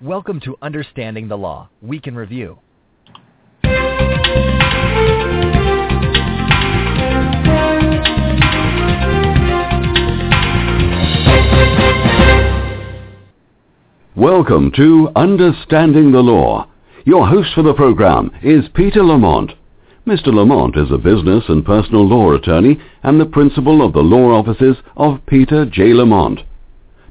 Welcome to Understanding the Law, Week in Review. Welcome to Understanding the Law. Your host for the program is Peter Lamont. Mr. Lamont is a business and personal law attorney and the principal of the law offices of Peter J. Lamont.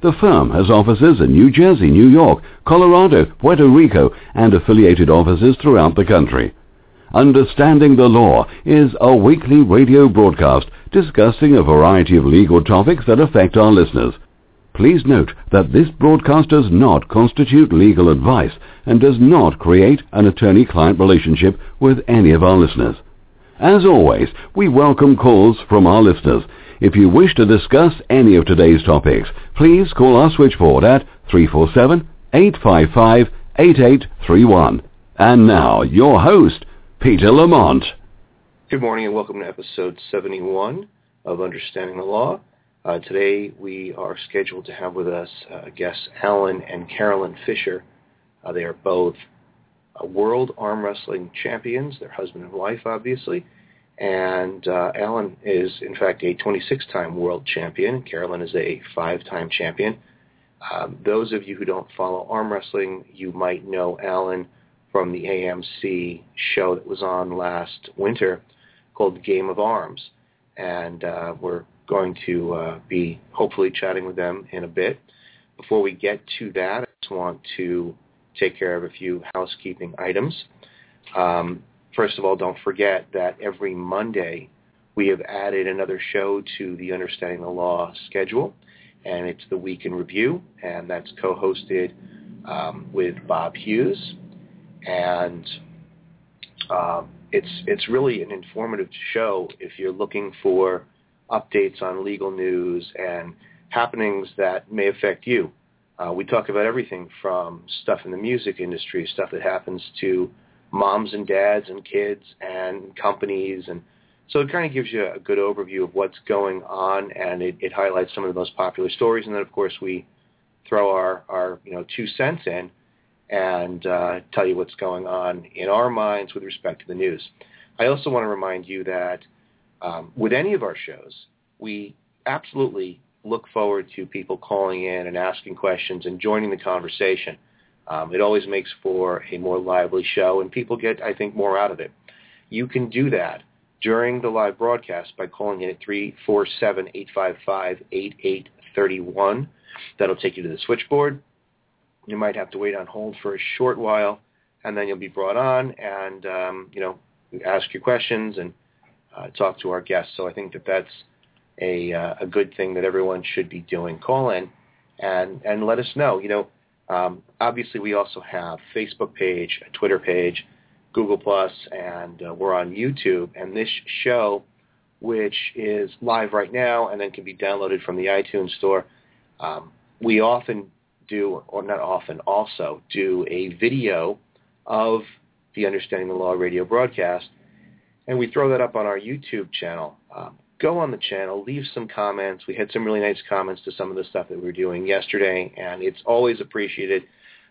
The firm has offices in New Jersey, New York, Colorado, Puerto Rico, and affiliated offices throughout the country. Understanding the Law is a weekly radio broadcast discussing a variety of legal topics that affect our listeners. Please note that this broadcast does not constitute legal advice and does not create an attorney-client relationship with any of our listeners. As always, we welcome calls from our listeners. If you wish to discuss any of today's topics, please call our switchboard at 347-855-8831. And now, your host, Peter Lamont. Good morning and welcome to episode 71 of Understanding the Law. Uh, today we are scheduled to have with us uh, guests Alan and Carolyn Fisher. Uh, they are both uh, world arm wrestling champions, they're husband and wife, obviously. And uh, Alan is, in fact, a 26-time world champion. Carolyn is a five-time champion. Um, those of you who don't follow arm wrestling, you might know Alan from the AMC show that was on last winter called Game of Arms. And uh, we're going to uh, be hopefully chatting with them in a bit. Before we get to that, I just want to take care of a few housekeeping items. Um, first of all, don't forget that every Monday we have added another show to the Understanding the Law schedule, and it's the Week in Review, and that's co-hosted um, with Bob Hughes. And um, it's it's really an informative show if you're looking for updates on legal news and happenings that may affect you. Uh, we talk about everything from stuff in the music industry, stuff that happens to moms and dads and kids and companies. And so it kind of gives you a good overview of what's going on and it, it highlights some of the most popular stories. And then, of course, we throw our, our you know, two cents in and uh, tell you what's going on in our minds with respect to the news. I also want to remind you that um, with any of our shows, we absolutely look forward to people calling in and asking questions and joining the conversation. Um, it always makes for a more lively show, and people get, I think, more out of it. You can do that during the live broadcast by calling in at 347-855-8831. That'll take you to the switchboard. You might have to wait on hold for a short while, and then you'll be brought on and, um, you know, ask your questions and uh, talk to our guests. So I think that that's a, uh, a good thing that everyone should be doing. Call in and, and let us know. You know, um, obviously we also have Facebook page, a Twitter page, Google Plus, and uh, we're on YouTube. And this show, which is live right now and then can be downloaded from the iTunes store, um, we often do, or not often, also do a video of the Understanding the Law radio broadcast and we throw that up on our YouTube channel. Um, go on the channel, leave some comments. We had some really nice comments to some of the stuff that we were doing yesterday, and it's always appreciated.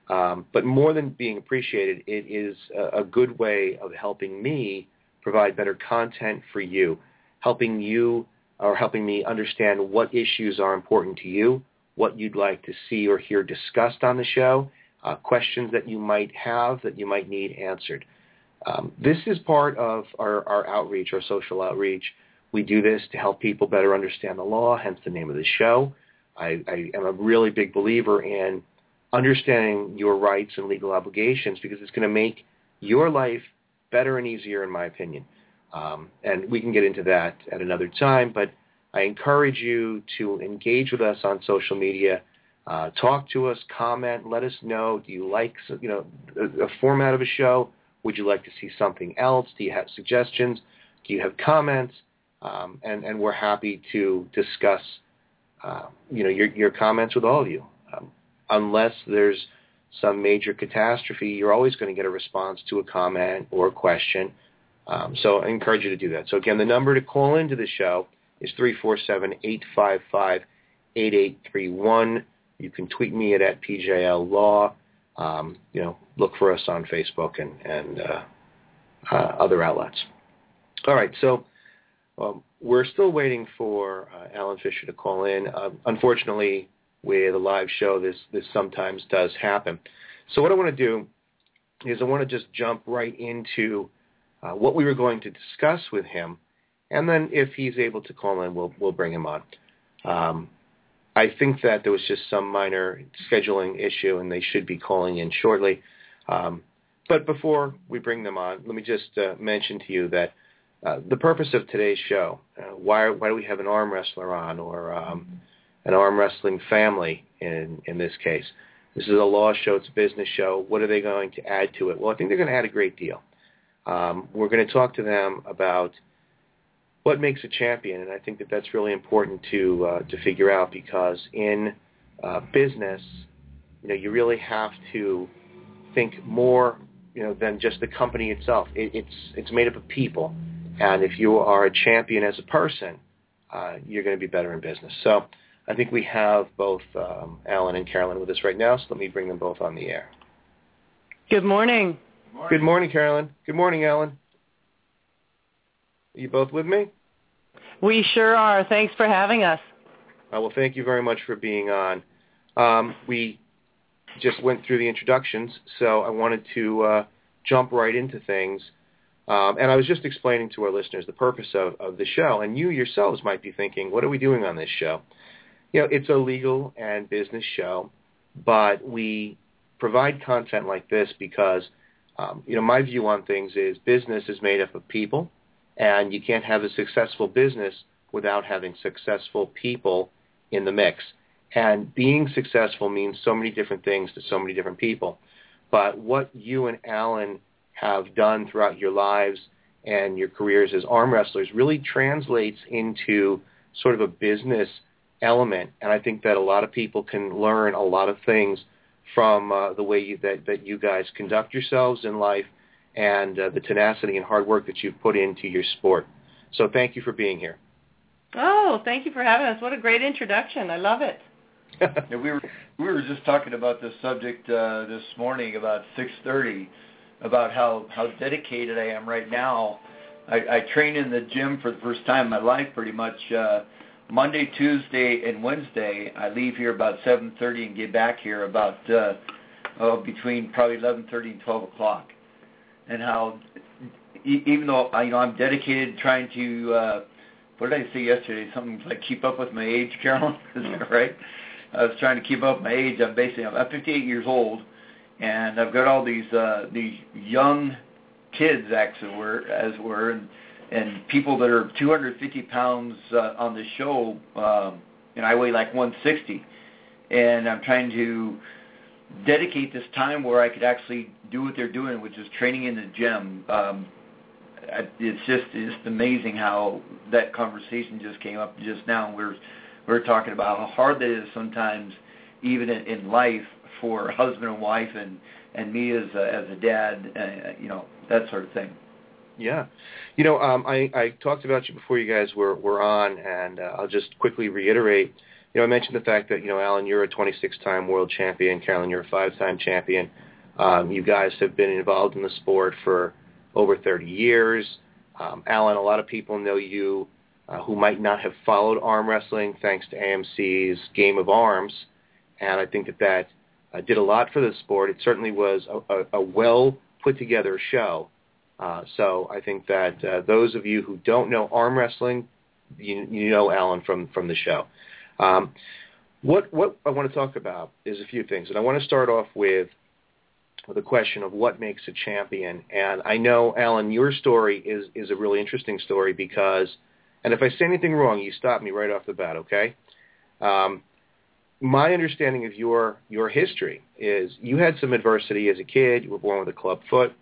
Um, but more than being appreciated, it is a, a good way of helping me provide better content for you, helping you or helping me understand what issues are important to you, what you'd like to see or hear discussed on the show, uh, questions that you might have that you might need answered. Um, this is part of our, our outreach, our social outreach. We do this to help people better understand the law, hence the name of the show. I, I am a really big believer in understanding your rights and legal obligations because it's going to make your life better and easier, in my opinion. Um, and we can get into that at another time, but I encourage you to engage with us on social media. Uh, talk to us, comment, let us know. Do you like you know a, a format of a show? Would you like to see something else? Do you have suggestions? Do you have comments? Um, and, and we're happy to discuss, uh, you know, your, your comments with all of you. Um, unless there's some major catastrophe, you're always going to get a response to a comment or a question. Um, so I encourage you to do that. So again, the number to call into the show is 347-855-8831. You can tweet me at, at PJL Law. um, you know, look for us on Facebook and, and uh, uh, other outlets. All right, so um, we're still waiting for uh, Alan Fisher to call in. Uh, unfortunately, with a live show, this this sometimes does happen. So what I want to do is I want to just jump right into uh, what we were going to discuss with him, and then if he's able to call in, we'll we'll bring him on. Um, I think that there was just some minor scheduling issue, and they should be calling in shortly. Um, but before we bring them on, let me just uh, mention to you that uh, the purpose of today's show, uh, why why do we have an arm wrestler on, or um, an arm wrestling family in in this case? This is a law show. It's a business show. What are they going to add to it? Well, I think they're going to add a great deal. Um, we're going to talk to them about what makes a champion, and I think that that's really important to uh, to figure out because in uh, business, you know, you really have to think more, you know, than just the company itself. It, it's it's made up of people, and if you are a champion as a person, uh, you're going to be better in business. So I think we have both um, Alan and Carolyn with us right now, so let me bring them both on the air. Good morning. Good morning, Good morning Carolyn. Good morning, Alan. Are you both with me? We sure are. Thanks for having us. Uh, well, thank you very much for being on. Um, we just went through the introductions, so I wanted to uh, jump right into things. Um, and I was just explaining to our listeners the purpose of, of the show. And you yourselves might be thinking, what are we doing on this show? You know, it's a legal and business show, but we provide content like this because, um, you know, my view on things is business is made up of people, and you can't have a successful business without having successful people in the mix. And being successful means so many different things to so many different people. But what you and Alan have done throughout your lives and your careers as arm wrestlers really translates into sort of a business element. And I think that a lot of people can learn a lot of things from uh, the way you, that, that you guys conduct yourselves in life and uh, the tenacity and hard work that you've put into your sport. So thank you for being here. Oh, thank you for having us. What a great introduction. I love it. yeah, we were we were just talking about this subject uh, this morning about 6:30 about how how dedicated I am right now. I, I train in the gym for the first time in my life, pretty much. Uh, Monday, Tuesday, and Wednesday, I leave here about 7:30 and get back here about uh, uh, between probably 11:30 and 12 o'clock and how e- even though I, you know I'm dedicated trying to uh, what did I say yesterday? Something like keep up with my age, Carolyn. Is that right? I was trying to keep up my age. I'm basically I'm 58 years old, and I've got all these uh, these young kids, actually, were as were, and and people that are 250 pounds uh, on the show, um, and I weigh like 160, and I'm trying to dedicate this time where I could actually do what they're doing, which is training in the gym. Um, it's just it's amazing how that conversation just came up just now. We're we're talking about how hard that is sometimes, even in life, for husband and wife, and and me as a, as a dad, uh, you know that sort of thing. Yeah, you know, um, I I talked about you before you guys were were on, and uh, I'll just quickly reiterate you know, I mentioned the fact that, you know, Alan, you're a 26-time world champion. Carolyn, you're a five-time champion. Um, you guys have been involved in the sport for over 30 years. Um, Alan, a lot of people know you uh, who might not have followed arm wrestling thanks to AMC's Game of Arms, and I think that that uh, did a lot for the sport. It certainly was a, a, a well put together show. Uh, so I think that uh, those of you who don't know arm wrestling, you, you know Alan from from the show. Um, what what I want to talk about is a few things, and I want to start off with the question of what makes a champion. And I know, Alan, your story is is a really interesting story because, and if I say anything wrong, you stop me right off the bat, okay? Um, my understanding of your your history is you had some adversity as a kid. You were born with a club foot.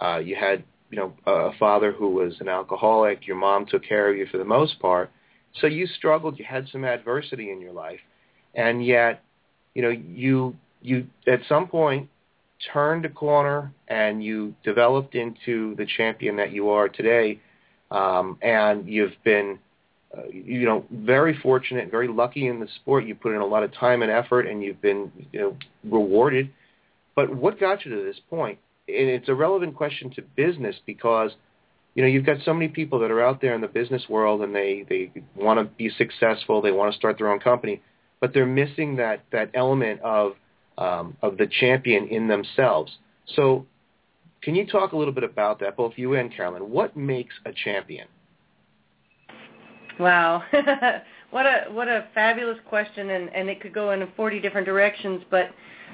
Uh, you had you know a father who was an alcoholic. Your mom took care of you for the most part, so you struggled, you had some adversity in your life, and yet, you know, you you at some point turned a corner and you developed into the champion that you are today, um, and you've been, uh, you know, very fortunate, very lucky in the sport. You put in a lot of time and effort, and you've been, you know, rewarded. But what got you to this point? And it's a relevant question to business because you know you've got so many people that are out there in the business world and they they want to be successful, they want to start their own company, but they're missing that that element of um, of the champion in themselves. So, can you talk a little bit about that, both you and Carolyn? What makes a champion? Wow, what a what a fabulous question, and and it could go in 40 different directions. But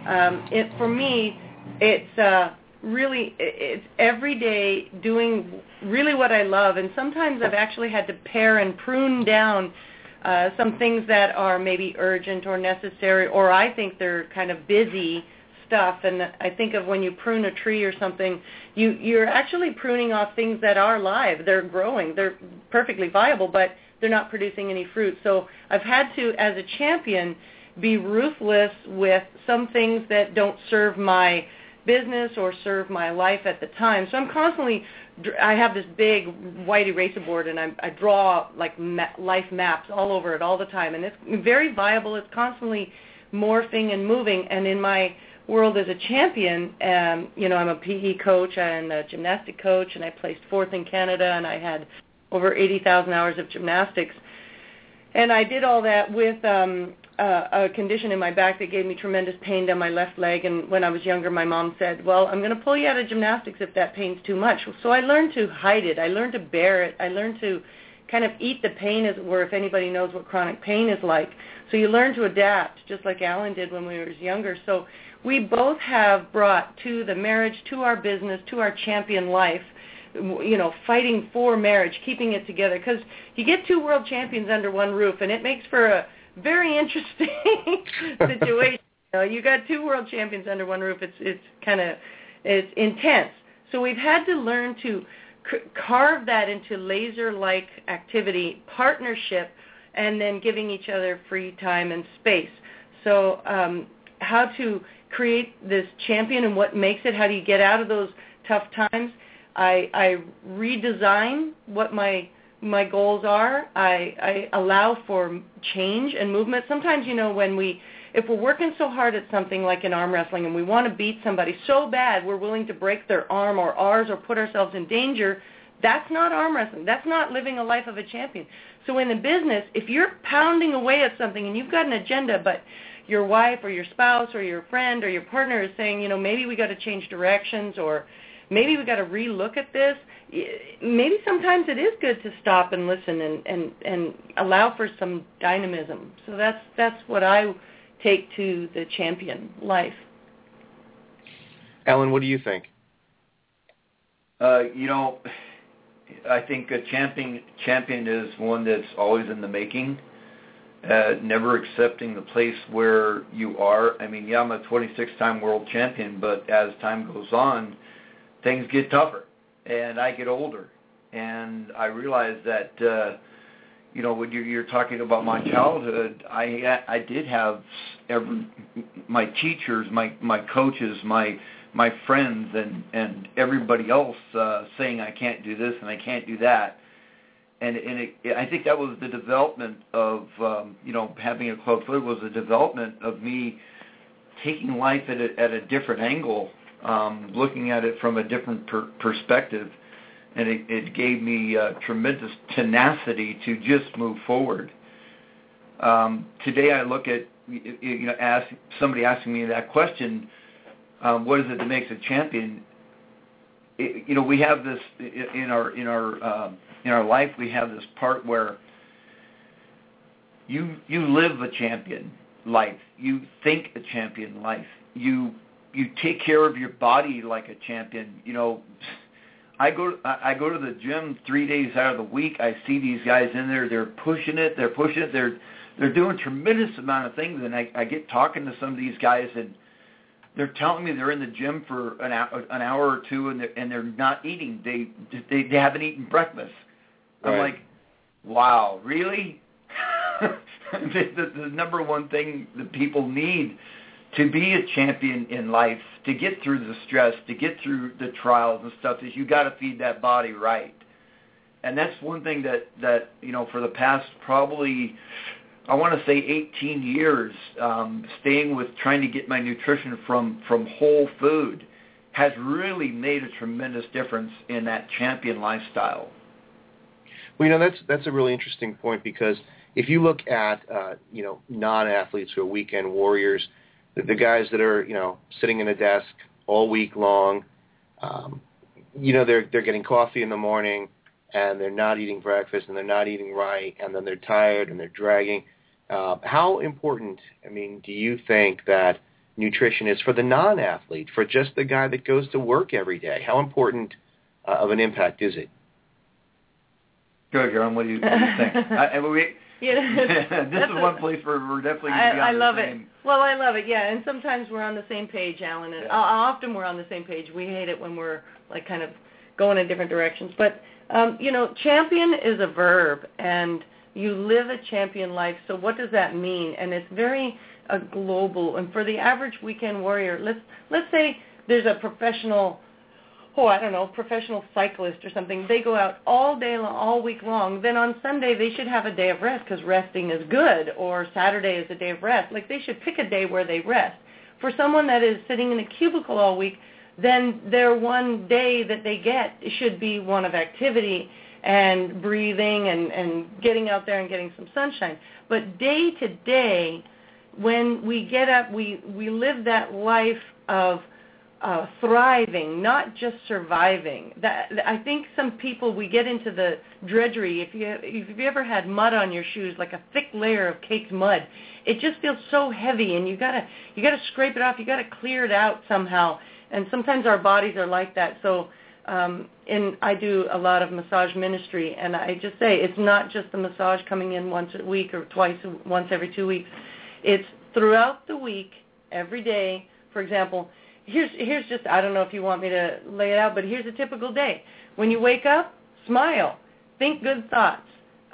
um, it for me, it's uh, really it's every day doing really what I love, and sometimes I've actually had to pare and prune down uh, some things that are maybe urgent or necessary, or I think they're kind of busy stuff. And I think of when you prune a tree or something, you you're actually pruning off things that are live. They're growing. They're perfectly viable, but they're not producing any fruit. So I've had to, as a champion, be ruthless with some things that don't serve my business or serve my life at the time. So I'm constantly I have this big white eraser board and I, I draw like ma- life maps all over it all the time, and it's very viable. It's constantly morphing and moving. And in my world as a champion, um, you know, I'm a PE coach and a gymnastic coach, and I placed fourth in Canada, and I had over 80,000 hours of gymnastics. And I did all that with um, uh, a condition in my back that gave me tremendous pain down my left leg. And when I was younger, my mom said, "Well, I'm going to pull you out of gymnastics if that pain's too much." So I learned to hide it. I learned to bear it. I learned to kind of eat the pain, as it were. If anybody knows what chronic pain is like, so you learn to adapt, just like Alan did when we were younger. So we both have brought to the marriage, to our business, to our champion life, you know, fighting for marriage, keeping it together. Because you get two world champions under one roof, and it makes for a very interesting situation. you, know, you got two world champions under one roof. It's it's kind of it's intense. So we've had to learn to c- carve that into laser-like activity, partnership, and then giving each other free time and space. So um, how to create this champion and what makes it? How do you get out of those tough times? I, I redesign what my my goals are. I, I allow for change and movement. Sometimes, you know, when we, if we're working so hard at something like in arm wrestling and we want to beat somebody so bad we're willing to break their arm or ours or put ourselves in danger, that's not arm wrestling. That's not living a life of a champion. So in the business, if you're pounding away at something and you've got an agenda, but your wife or your spouse or your friend or your partner is saying, you know, maybe we got to change directions or maybe we got to relook at this, maybe sometimes it is good to stop and listen and and and allow for some dynamism. So that's that's what I take to the champion life. Alan, what do you think? Uh, you know, I think a champion champion is one that's always in the making. Uh, never accepting the place where you are. I mean, yeah, I'm a 26-time world champion, but as time goes on, things get tougher and I get older, and I realize that uh, you know when you're, you're talking about my childhood, I I did have every my teachers, my my coaches, my my friends, and and everybody else uh, saying I can't do this and I can't do that. And, and it, I think that was the development of um, you know having a club foot was the development of me taking life at a, at a different angle um, looking at it from a different per- perspective, and it, it gave me uh, tremendous tenacity to just move forward. Um, today, I look at you know, ask somebody asking me that question, um, what is it that makes a champion? It, you know, we have this in our in our um, in our life. We have this part where you you live a champion life. You think a champion life. You you take care of your body like a champion. You know, I go I go to the gym three days out of the week. I see these guys in there. They're pushing it. They're pushing it. They're they're doing tremendous amount of things. And I, I get talking to some of these guys, and they're telling me they're in the gym for an hour, an hour or two, and they're and they're not eating. They they, they haven't eaten breakfast. Right. I'm like, wow, really? the, the, the number one thing that people need to be a champion in life, to get through the stress, to get through the trials and stuff, is you got to feed that body right. And that's one thing that that you know for the past probably I want to say 18 years, um, staying with trying to get my nutrition from from whole food has really made a tremendous difference in that champion lifestyle. Well, you know that's that's a really interesting point because if you look at uh, you know non-athletes who are weekend warriors, the, the guys that are you know sitting in a desk all week long, um, you know they're they're getting coffee in the morning and they're not eating breakfast and they're not eating right and then they're tired and they're dragging. Uh, how important, I mean, do you think that nutrition is for the non-athlete, for just the guy that goes to work every day? How important uh, of an impact is it? Go, John. What do you, what do you think? I, we, Yeah, this is one place where we're definitely going to be on I, I the love same. it. Well, I love it. Yeah, and sometimes we're on the same page, Alan. And Yeah. often we're on the same page. We hate it when we're like kind of going in different directions. But um, you know, champion is a verb, and you live a champion life. So what does that mean? And it's very uh, global. And for the average weekend warrior, let's let's say there's a professional oh, I don't know, professional cyclist or something, they go out all day long, all week long, then on Sunday they should have a day of rest because resting is good, or Saturday is a day of rest. Like they should pick a day where they rest. For someone that is sitting in a cubicle all week, then their one day that they get should be one of activity and breathing and, and getting out there and getting some sunshine. But day to day, when we get up, we, we live that life of uh, thriving, not just surviving. That I think some people we get into the drudgery. If you if you ever had mud on your shoes, like a thick layer of caked mud, it just feels so heavy, and you gotta you gotta scrape it off. You gotta clear it out somehow. And sometimes our bodies are like that. So, um, and I do a lot of massage ministry, and I just say it's not just the massage coming in once a week or twice, once every two weeks. It's throughout the week, every day. For example here's here's just I don't know if you want me to lay it out, but here's a typical day. When you wake up, smile, think good thoughts,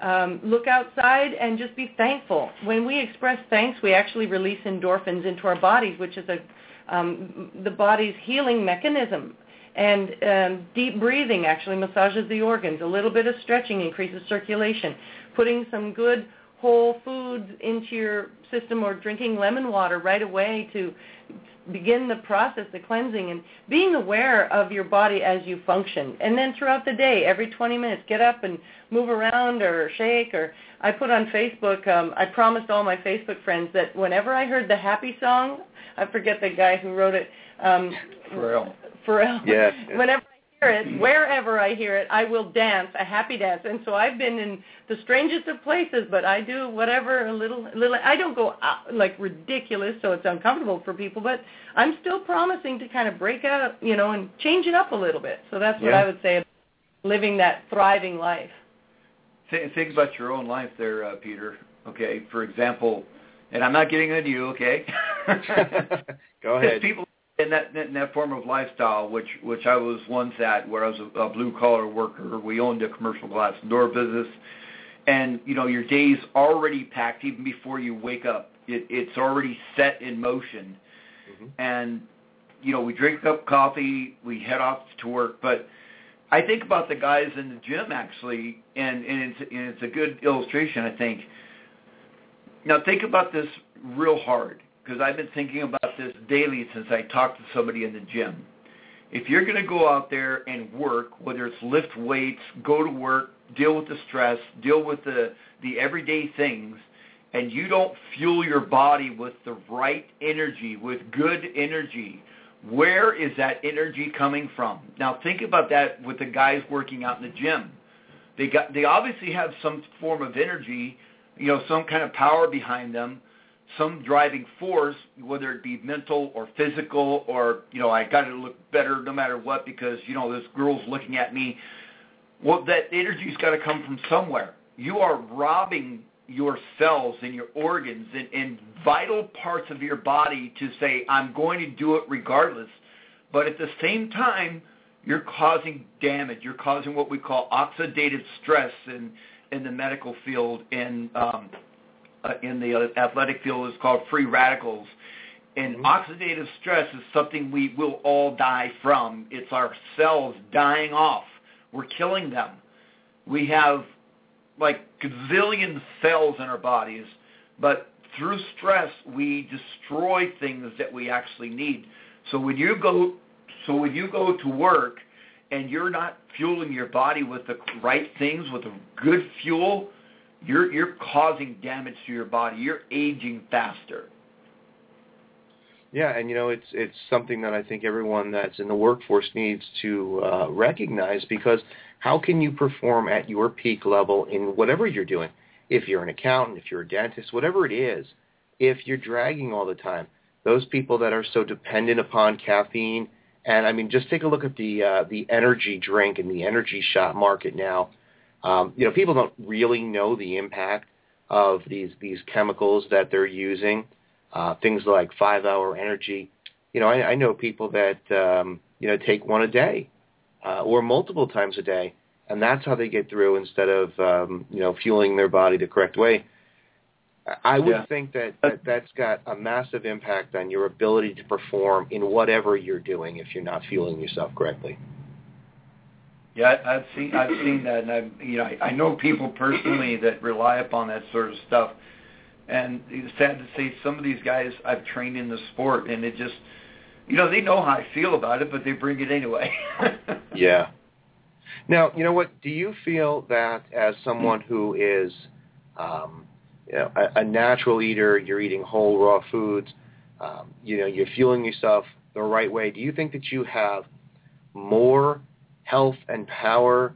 um, look outside, and just be thankful. When we express thanks, we actually release endorphins into our bodies, which is a um, the body's healing mechanism. And um, deep breathing actually massages the organs. A little bit of stretching increases circulation. Putting some good whole foods into your system or drinking lemon water right away to begin the process, the cleansing, and being aware of your body as you function. And then throughout the day, every 20 minutes, get up and move around or shake. Or I put on Facebook, um, I promised all my Facebook friends that whenever I heard the happy song, I forget the guy who wrote it. Um, Pharrell. Pharrell. yes. Whenever hear it, wherever I hear it, I will dance a happy dance. And so I've been in the strangest of places, but I do whatever a little, little. I don't go out, like ridiculous, so it's uncomfortable for people. But I'm still promising to kind of break out, you know, and change it up a little bit. So that's what Yeah. I would say, about living that thriving life. Think, think about your own life there, uh, Peter. Okay, for example, and I'm not getting into you, okay? Go ahead. People in that in that form of lifestyle, which which I was once at, where I was a, a blue collar worker. We owned a commercial glass door business, and you know your day's already packed even before you wake up. It, it's already set in motion, Mhm. and you know we drink of coffee, we head off to work, but. I think about the guys in the gym actually, and, and, it's, and it's a good illustration, I think. Now think about this real hard because I've been thinking about this daily since I talked to somebody in the gym. If you're going to go out there and work, whether it's lift weights, go to work, deal with the stress, deal with the the everyday things, and you don't fuel your body with the right energy, with good energy, where is that energy coming from? Now think about that with the guys working out in the gym. They got they obviously have some form of energy, you know, some kind of power behind them, some driving force, whether it be mental or physical or, you know, I got to look better no matter what because, you know, this girl's looking at me. Well, that energy's got to come from somewhere. You are robbing your cells and your organs and, and vital parts of your body to say, I'm going to do it regardless. But at the same time, you're causing damage. You're causing what we call oxidative stress in, in the medical field. and um, uh, in the athletic field, is called free radicals. And Mhm. oxidative stress is something we will all die from. It's our cells dying off. We're killing them. We have like gazillion cells in our bodies but through stress we destroy things that we actually need. So when you go so when you go to work and you're not fueling your body with the right things with a good fuel, you're you're causing damage to your body. You're aging faster. Yeah, and you know it's it's something that I think everyone that's in the workforce needs to uh, recognize because how can you perform at your peak level in whatever you're doing? If you're an accountant, if you're a dentist, whatever it is, if you're dragging all the time, those people that are so dependent upon caffeine, and I mean, just take a look at the uh, the energy drink and the energy shot market now. Um, you know, people don't really know the impact of these these chemicals that they're using uh, things like five hour energy. You know, I, I know people that um, you know take one a day uh, or multiple times a day, and that's how they get through instead of um, you know fueling their body the correct way. I would Yeah. think that, that that's got a massive impact on your ability to perform in whatever you're doing if you're not fueling yourself correctly. Yeah, I've seen I've seen that, and I you know I, I know people personally that rely upon that sort of stuff. And it's sad to say, some of these guys I've trained in the sport, and it just you know they know how I feel about it, but they bring it anyway. Yeah. Now, you know what? Do you feel that as someone who is, um, you know, a, a natural eater, you're eating whole raw foods, um, you know, you're fueling yourself the right way. Do you think that you have more health and power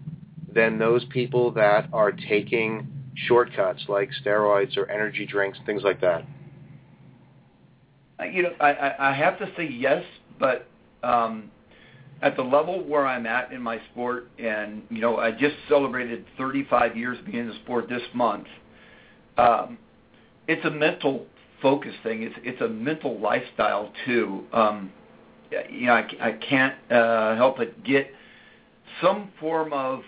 than those people that are taking shortcuts like steroids or energy drinks, things like that? you know, I, I, have to say yes, but um, at the level where I'm at in my sport, and you know, I just celebrated 35 years being in the sport this month. Um, it's a mental focus thing. It's it's a mental lifestyle too. Um, you know, I, I can't uh, help but get some form of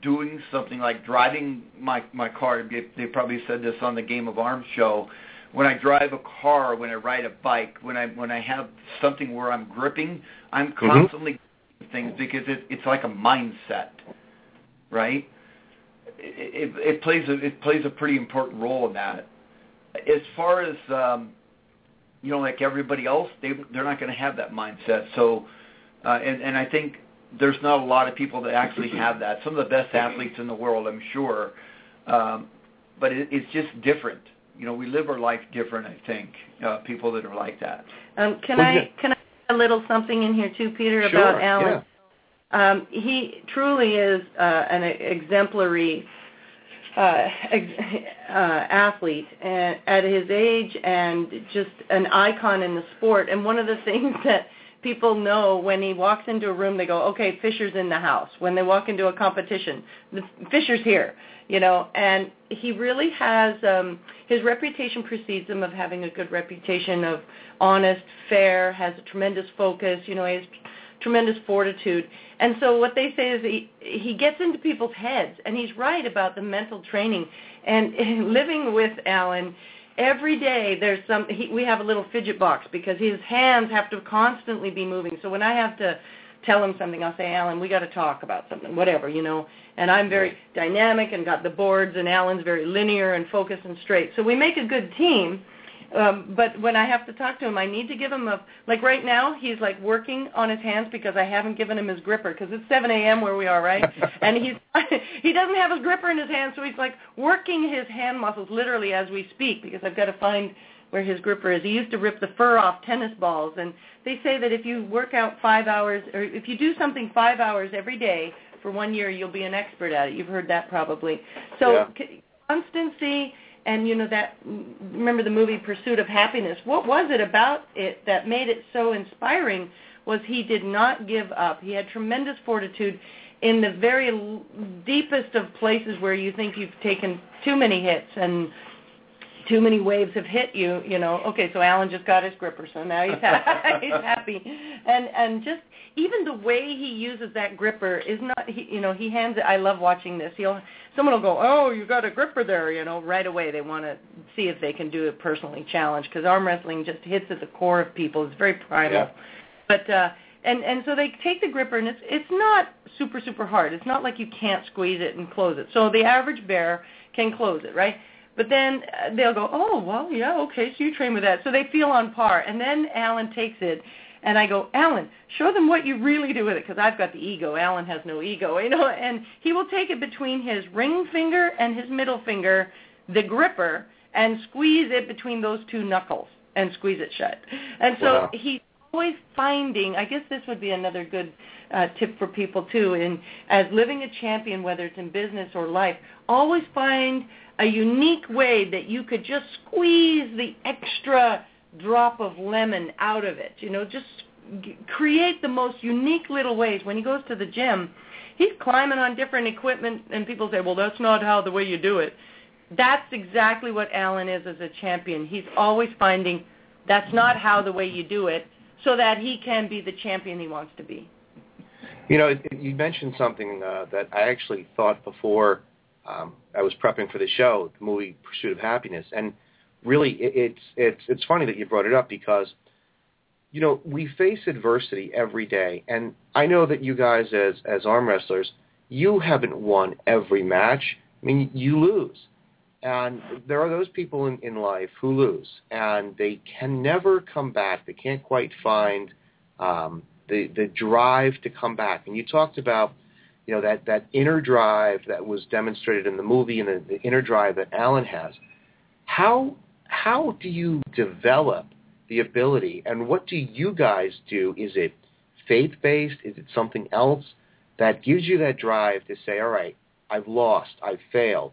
doing something like driving my my car. They, they probably said this on the Game of Arms show. When I drive a car, when I ride a bike, when I when I have something where I'm gripping, I'm constantly doing things because it, it's like a mindset, right? It, it, it plays a it plays a pretty important role in that. As far as um, you know, like everybody else, they they're not going to have that mindset. So, uh, and and I think there's not a lot of people that actually have that. Some of the best athletes in the world, I'm sure, um, but it, it's just different. You know, we live our life different. I think uh, people that are like that. Um, can Well, I yeah. can I add a little something in here too, Peter, Sure, about Alan? yeah. Um, he truly is uh, an exemplary uh, ex- uh, athlete and at his age and just an icon in the sport. And one of the things that people know when he walks into a room, they go, "Okay, Fisher's in the house." When they walk into a competition, the Fisher's here, you know. And he really has um, his reputation precedes him of having a good reputation of honest, fair, has a tremendous focus. You know, he has tremendous fortitude. And so what they say is he he gets into people's heads, and he's right about the mental training. And living with Alan, every day there's some. He, we have a little fidget box because his hands have to constantly be moving. So when I have to tell him something, I'll say, Alan, we got to talk about something, whatever, you know. And I'm very dynamic and got the boards, and Alan's very linear and focused and straight. So we make a good team. Um, but when I have to talk to him, I need to give him a like right now. He's like working on his hands because I haven't given him his gripper because it's 7 a.m. where we are, right? and he's he doesn't have his gripper in his hand, so he's like working his hand muscles literally as we speak because I've got to find where his gripper is. He used to rip the fur off tennis balls, and they say that if you work out five hours or if you do something five hours every day for one year, you'll be an expert at it. You've heard that probably. So Yeah. c- constancy and you know that remember the movie Pursuit of Happiness. What was it about it that made it so inspiring? Was he did not give up. He had tremendous fortitude in the very deepest of places where you think you've taken too many hits and too many waves have hit you, you know. Okay, so Alan just got his gripper, so now he's ha- he's happy, and and just even the way he uses that gripper is not, he, you know, he hands it. I love watching this. He'll someone will go, oh, you got a gripper there, you know, right away. They want to see if they can do it personally challenge because arm wrestling just hits at the core of people. It's very primal, Yeah. but. uh and and so they take the gripper and it's it's not super super hard. It's not like you can't squeeze it and close it. So the average bear can close it, right? But then uh, they'll go, oh, well, yeah, okay, so you train with that. So they feel on par. And then Alan takes it, and I go, Alan, show them what you really do with it, because I've got the ego. Alan has no ego, you know. And he will take it between his ring finger and his middle finger, the gripper, and squeeze it between those two knuckles and squeeze it shut. And so Wow. he's always finding, I guess this would be another good uh, tip for people too, in as living a champion, whether it's in business or life, always find a unique way that you could just squeeze the extra drop of lemon out of it. You know, just create the most unique little ways. When he goes to the gym, he's climbing on different equipment, and people say, "Well, that's not how the way you do it." That's exactly what Alan is as a champion. He's always finding that's not how the way you do it, so that he can be the champion he wants to be. You know, you mentioned something uh, that I actually thought before um, I was prepping for the show, the movie Pursuit of Happiness, and really, it, it's it's it's funny that you brought it up because, you know, we face adversity every day, and I know that you guys as as arm wrestlers, you haven't won every match. I mean, you lose, and there are those people in, in life who lose, and they can never come back. They can't quite find um, the the drive to come back. And you talked about, you know, that that inner drive that was demonstrated in the movie, and the, the inner drive that Alan has. How how do you develop the ability, and what do you guys do? Is it faith based? Is it something else that gives you that drive to say, all right, I've lost, I've failed,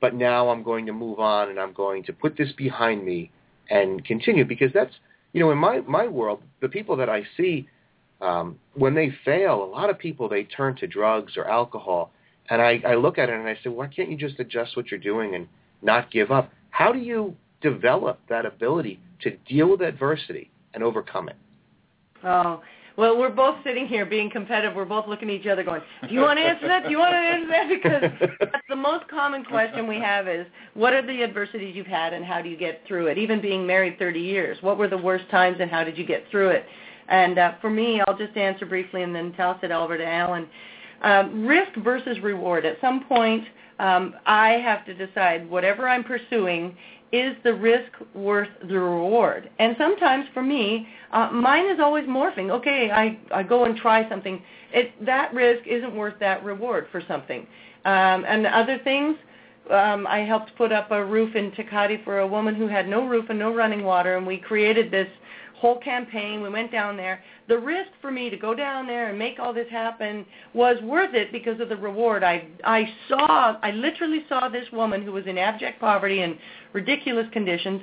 but now I'm going to move on and I'm going to put this behind me and continue because that's you know in my my world the people that I see um, when they fail a lot of people they turn to drugs or alcohol and I, I look at it and I say why can't you just adjust what you're doing and not give up how do you develop that ability to deal with adversity and overcome it Oh, well, we're both sitting here being competitive. We're both looking at each other going, do you want to answer that? Do you want to answer that? Because that's the most common question we have is, what are the adversities you've had and how do you get through it? Even being married 30 years, what were the worst times and how did you get through it? And uh, for me, I'll just answer briefly and then toss it over to Alan. Um, risk versus reward. At some point, um, I have to decide whatever I'm pursuing is the risk worth the reward? And sometimes for me, uh, mine is always morphing. Okay, I, I go and try something. It, that risk isn't worth that reward for something. Um, and other things, um, I helped put up a roof in Takati for a woman who had no roof and no running water, and we created this whole campaign. We went down there. The risk for me to go down there and make all this happen was worth it because of the reward. I I saw, I literally saw this woman who was in abject poverty and ridiculous conditions,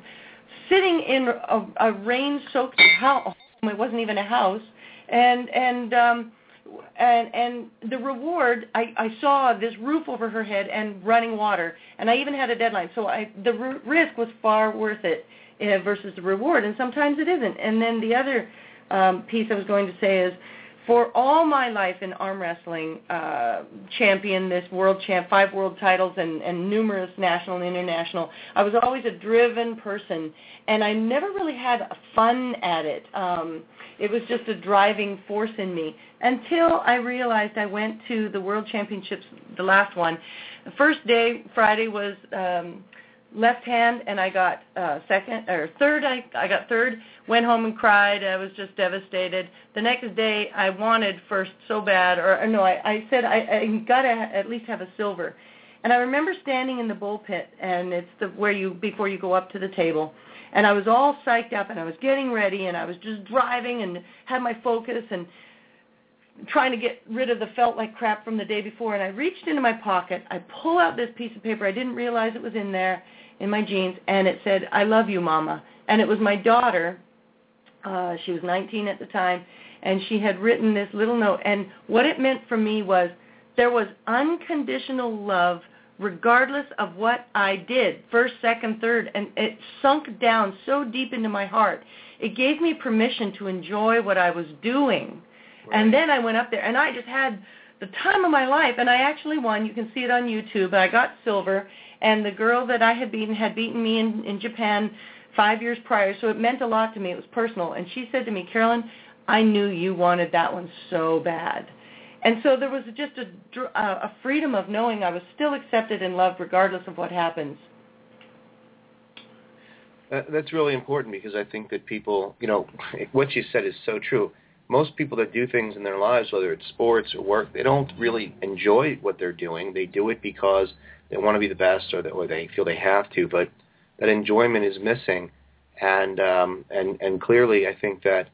sitting in a, a rain-soaked house. It wasn't even a house, and and um, and and the reward I, I saw this roof over her head and running water and I even had a deadline so I the r- risk was far worth it versus the reward and sometimes it isn't and then the other um, piece I was going to say is for all my life in arm wrestling uh, champion this world champ five world titles and, and numerous national and international I was always a driven person and I never really had fun at it um, it was just a driving force in me until I realized I went to the World Championships, the last one. The first day, Friday, was um, left hand, and I got uh, second or third. I I got third. Went home and cried. I was just devastated. The next day, I wanted first so bad, or, or no, I, I said I, I got to at least have a silver. And I remember standing in the bull and it's the where you before you go up to the table and I was all psyched up and I was getting ready and I was just driving and had my focus and trying to get rid of the felt like crap from the day before and I reached into my pocket, I pull out this piece of paper, I didn't realize it was in there in my jeans and it said, I love you mama. And it was my daughter, uh, she was 19 at the time, and she had written this little note and what it meant for me was there was unconditional love regardless of what I did, first, second, third, and it sunk down so deep into my heart. It gave me permission to enjoy what I was doing. Right. And then I went up there, and I just had the time of my life, and I actually won. You can see it on YouTube. I got silver, and the girl that I had beaten had beaten me in, in Japan five years prior, so it meant a lot to me. It was personal. And she said to me, Carolyn, I knew you wanted that one so bad. And so there was just a, a freedom of knowing I was still accepted and loved regardless of what happens. That, that's really important because I think that people, you know, what you said is so true. Most people that do things in their lives, whether it's sports or work, they don't really enjoy what they're doing. They do it because they want to be the best or, or they feel they have to, but that enjoyment is missing. And um, and and clearly, I think that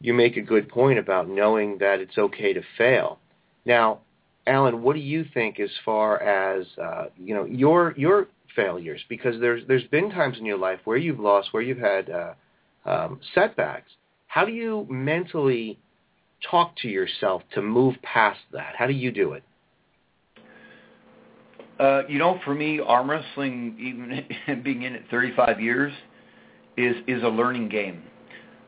you make a good point about knowing that it's okay to fail. Now, Alan, what do you think as far as uh, you know your your failures? Because there's there's been times in your life where you've lost, where you've had uh, um, setbacks. How do you mentally talk to yourself to move past that? How do you do it? Uh, you know, for me, arm wrestling, even being in it 35 years, is is a learning game.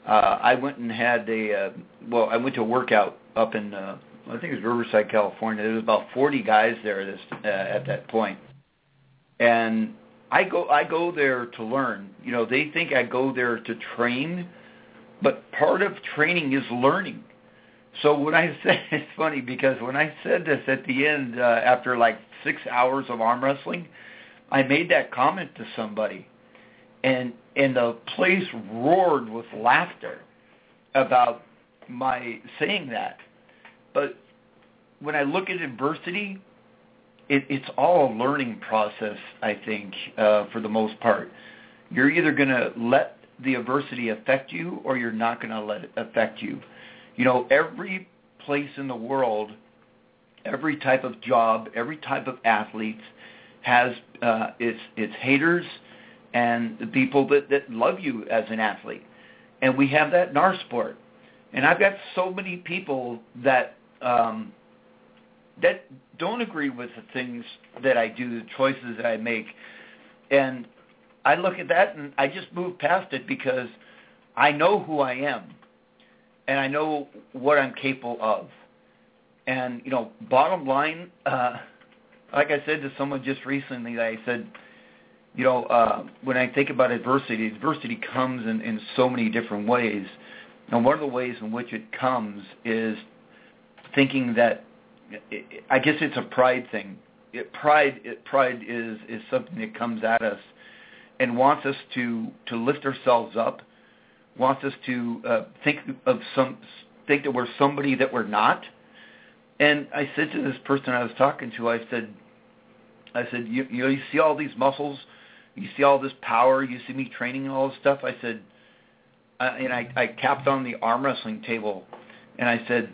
Uh, I went and had a uh, well, I went to a workout up in uh, I think it was Riverside, California. There was about 40 guys there this uh, at that point, and I go I go there to learn. You know, they think I go there to train, but part of training is learning. So when I said it's funny because when I said this at the end uh, after like six hours of arm wrestling, I made that comment to somebody, and and the place roared with laughter about my saying that. But when I look at adversity, it, it's all a learning process. I think uh, for the most part, you're either going to let the adversity affect you, or you're not going to let it affect you. You know, every place in the world, every type of job, every type of athlete has uh, its its haters and the people that, that love you as an athlete. And we have that in our sport. And I've got so many people that um, that don't agree with the things that I do, the choices that I make. And I look at that and I just move past it because I know who I am and I know what I'm capable of. And, you know, bottom line, uh, like I said to someone just recently, I said, you know, uh, when I think about adversity, adversity comes in, in so many different ways. And one of the ways in which it comes is thinking that I guess it's a pride thing. It, pride, it, pride is is something that comes at us and wants us to to lift ourselves up, wants us to uh, think of some think that we're somebody that we're not. And I said to this person I was talking to, I said, I said, you, you know, you see all these muscles you see all this power, you see me training and all this stuff. I said, uh, and I, I capped on the arm wrestling table, and I said,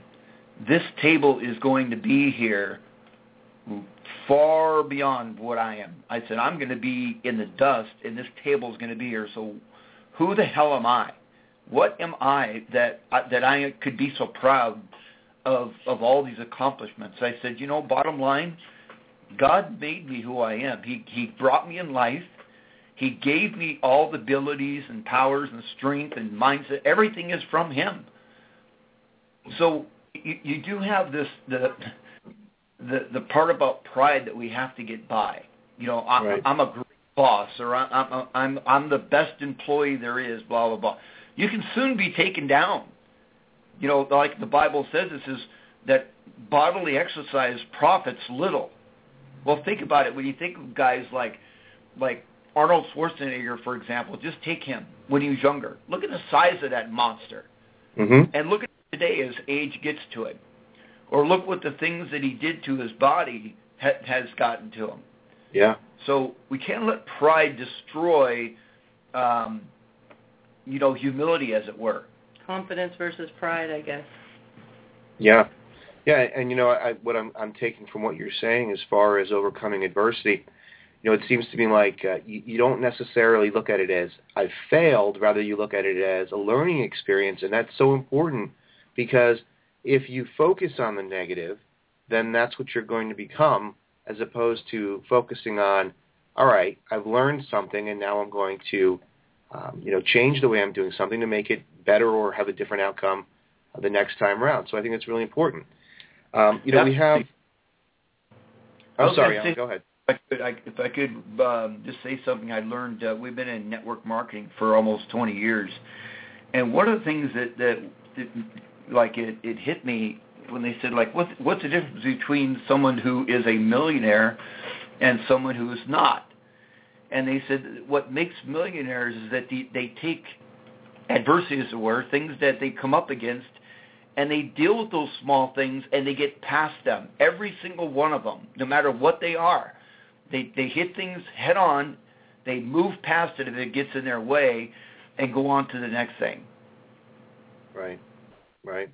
this table is going to be here far beyond what I am. I said, I'm going to be in the dust, and this table is going to be here. So who the hell am I? What am I that uh, that I could be so proud of of all these accomplishments? I said, you know, bottom line, God made me who I am. He he brought me in life. He gave me all the abilities and powers and strength and mindset. Everything is from Him. So you, you do have this the the the part about pride that we have to get by. You know, I, right. I'm a great boss, or I'm I'm I'm I'm the best employee there is. Blah blah blah. You can soon be taken down. You know, like the Bible says, this is that bodily exercise profits little. Well, think about it. When you think of guys like like Arnold Schwarzenegger, for example, just take him when he was younger. Look at the size of that monster. Mm-hmm. And look at today as age gets to it. Or look what the things that he did to his body ha- has gotten to him. Yeah. So we can't let pride destroy, um, you know, humility, as it were. Confidence versus pride, I guess. Yeah. Yeah, and you know, I, what I'm I'm taking from what you're saying as far as overcoming adversity, you know, it seems to me like uh, you, you don't necessarily look at it as I've failed. Rather, you look at it as a learning experience, and that's so important because if you focus on the negative, then that's what you're going to become, as opposed to focusing on, all right, I've learned something, and now I'm going to, um, you know, change the way I'm doing something to make it better or have a different outcome the next time around. So I think that's really important. Um, you know, we have. Oh, sorry, go ahead. If I could, I, if I could um, just say something I learned, uh, we've been in network marketing for almost 20 years, and one of the things that that, that like it, it hit me when they said like what's what's the difference between someone who is a millionaire and someone who is not, and they said what makes millionaires is that they, they take adversity, as it were, things that they come up against, and they deal with those small things and they get past them. Every single one of them, no matter what they are, they they hit things head on. They move past it if it gets in their way, and go on to the next thing. Right, right.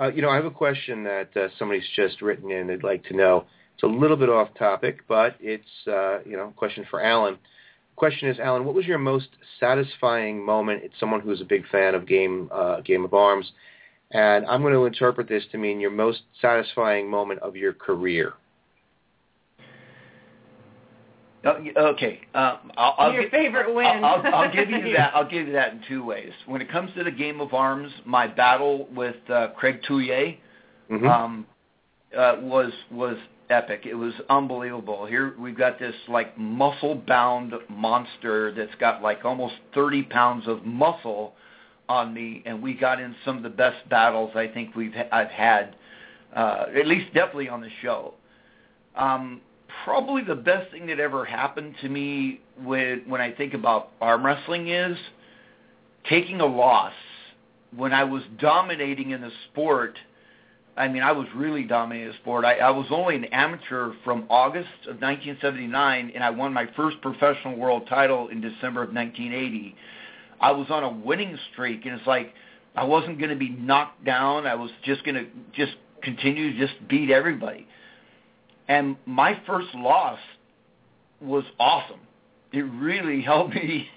Uh, you know, I have a question that uh, somebody's just written in. They'd like to know. It's a little bit off topic, but it's uh, you know a question for Alan. Question is, Alan, what was your most satisfying moment? It's someone who's a big fan of game uh, Game of Arms, and I'm going to interpret this to mean your most satisfying moment of your career. Oh, okay, um, I'll, I'll your gi- favorite win. I'll, I'll, I'll give you that. I'll give you that in two ways. When it comes to the Game of Arms, my battle with uh, Craig Tullier Mm-hmm. um, uh, was was epic. It was unbelievable. Here we've got this like muscle bound monster that's got like almost 30 pounds of muscle on me, and we got in some of the best battles I think we've I've had, uh, at least definitely on the show. Um, probably the best thing that ever happened to me when when I think about arm wrestling is taking a loss when I was dominating in the sport. I mean, I was really dominating the sport. I, I was only an amateur from August of 1979, and I won my first professional world title in December of 1980. I was on a winning streak, and it's like I wasn't going to be knocked down. I was just going to just continue to just beat everybody. And my first loss was awesome. It really helped me.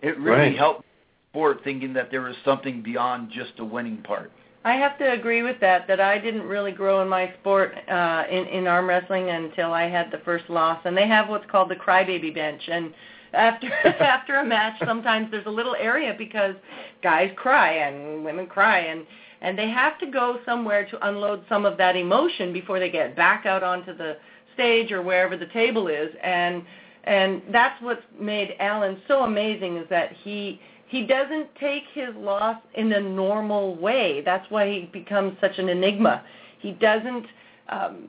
It really Right. helped sport thinking that there was something beyond just the winning part. I have to agree with that. That I didn't really grow in my sport uh, in in arm wrestling until I had the first loss. And they have what's called the crybaby bench. And after after a match, sometimes there's a little area because guys cry and women cry, and and they have to go somewhere to unload some of that emotion before they get back out onto the stage or wherever the table is. And and that's what's made Alan so amazing is that he he doesn't take his loss in a normal way. That's why he becomes such an enigma. He doesn't um,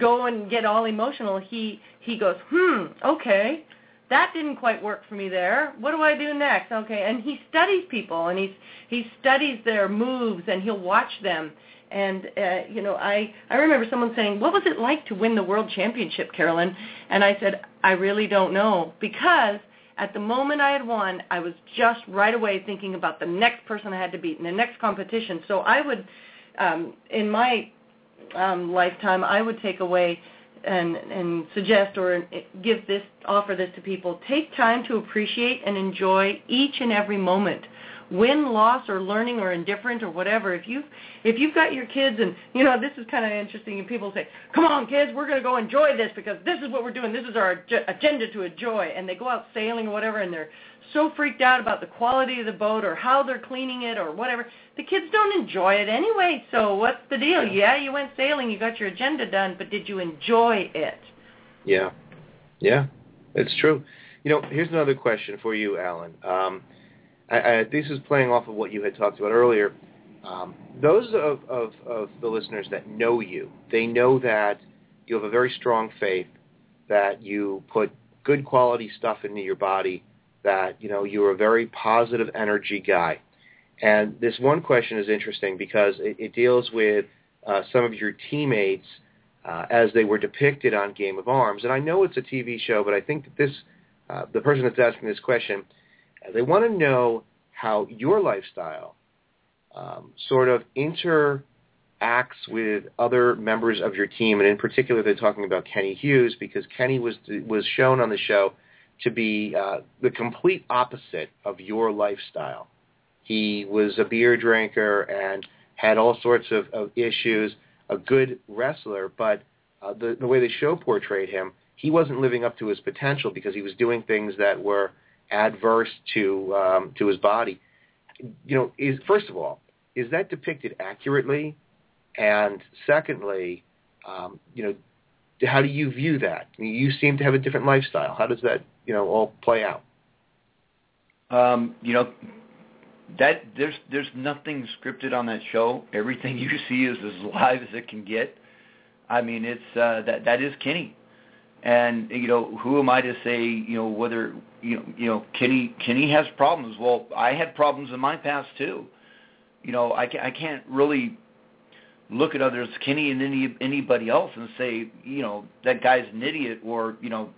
go and get all emotional. He he goes, hmm, okay, that didn't quite work for me there. What do I do next? Okay, and he studies people and he's he studies their moves and he'll watch them. And uh, you know, I I remember someone saying, "What was it like to win the world championship, Carolyn?" And I said, "I really don't know because." At the moment I had won, I was just right away thinking about the next person I had to beat in the next competition. So I would, um, in my um, lifetime, I would take away and and suggest or give this offer this to people. Take time to appreciate and enjoy each and every moment. Win, loss, or learning, or indifferent, or whatever. If you if you've got your kids, and you know this is kind of interesting, and people say, "Come on, kids, we're going to go enjoy this because this is what we're doing. This is our agenda to enjoy." And they go out sailing or whatever, and they're so freaked out about the quality of the boat or how they're cleaning it or whatever. The kids don't enjoy it anyway. So what's the deal? Yeah, you went sailing, you got your agenda done, but did you enjoy it? Yeah, yeah, it's true. You know, here's another question for you, Alan. Um, I, I, this is playing off of what you had talked about earlier. Um, those of, of, of the listeners that know you, they know that you have a very strong faith, that you put good quality stuff into your body, that you know you're a very positive energy guy. And this one question is interesting because it, it deals with uh, some of your teammates uh, as they were depicted on Game of Arms. And I know it's a TV show, but I think that this, uh, the person that's asking this question, they want to know how your lifestyle um, sort of interacts with other members of your team, and in particular, they're talking about Kenny Hughes because Kenny was was shown on the show to be uh, the complete opposite of your lifestyle. He was a beer drinker and had all sorts of, of issues a good wrestler, but uh, the the way the show portrayed him, he wasn't living up to his potential because he was doing things that were adverse to um, to his body. You know, is first of all, is that depicted accurately? And secondly, um, you know, how do you view that? You seem to have a different lifestyle. How does that you know all play out? Um, you know, that there's there's nothing scripted on that show. Everything you see is as live as it can get. I mean, it's uh, that that is Kenny. And you know, who am I to say, you know, whether you know, you know, Kenny Kenny has problems. Well, I had problems in my past too. You know, I I can't really look at others, Kenny and any anybody else, and say, you know, that guy's an idiot, or you know,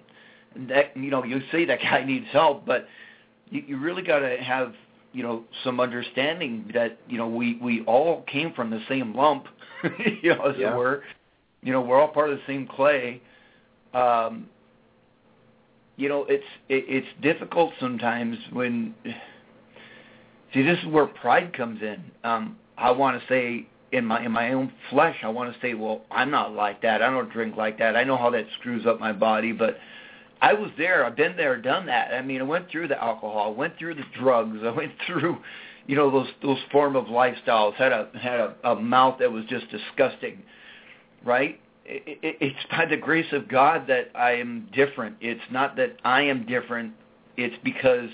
that you know, you say that guy needs help, but you, you really got to have you know some understanding that you know we we all came from the same lump, you know, as yeah. it were. You know, we're all part of the same clay. Um, you know, it's it, it's difficult sometimes when. See, this is where pride comes in. Um, I want to say in my in my own flesh, I want to say, well, I'm not like that. I don't drink like that. I know how that screws up my body, but I was there. I've been there, done that. I mean, I went through the alcohol, I went through the drugs, I went through, you know, those those form of lifestyles. Had a had a, a mouth that was just disgusting, right? It, it, it's by the grace of God that I am different. It's not that I am different. It's because,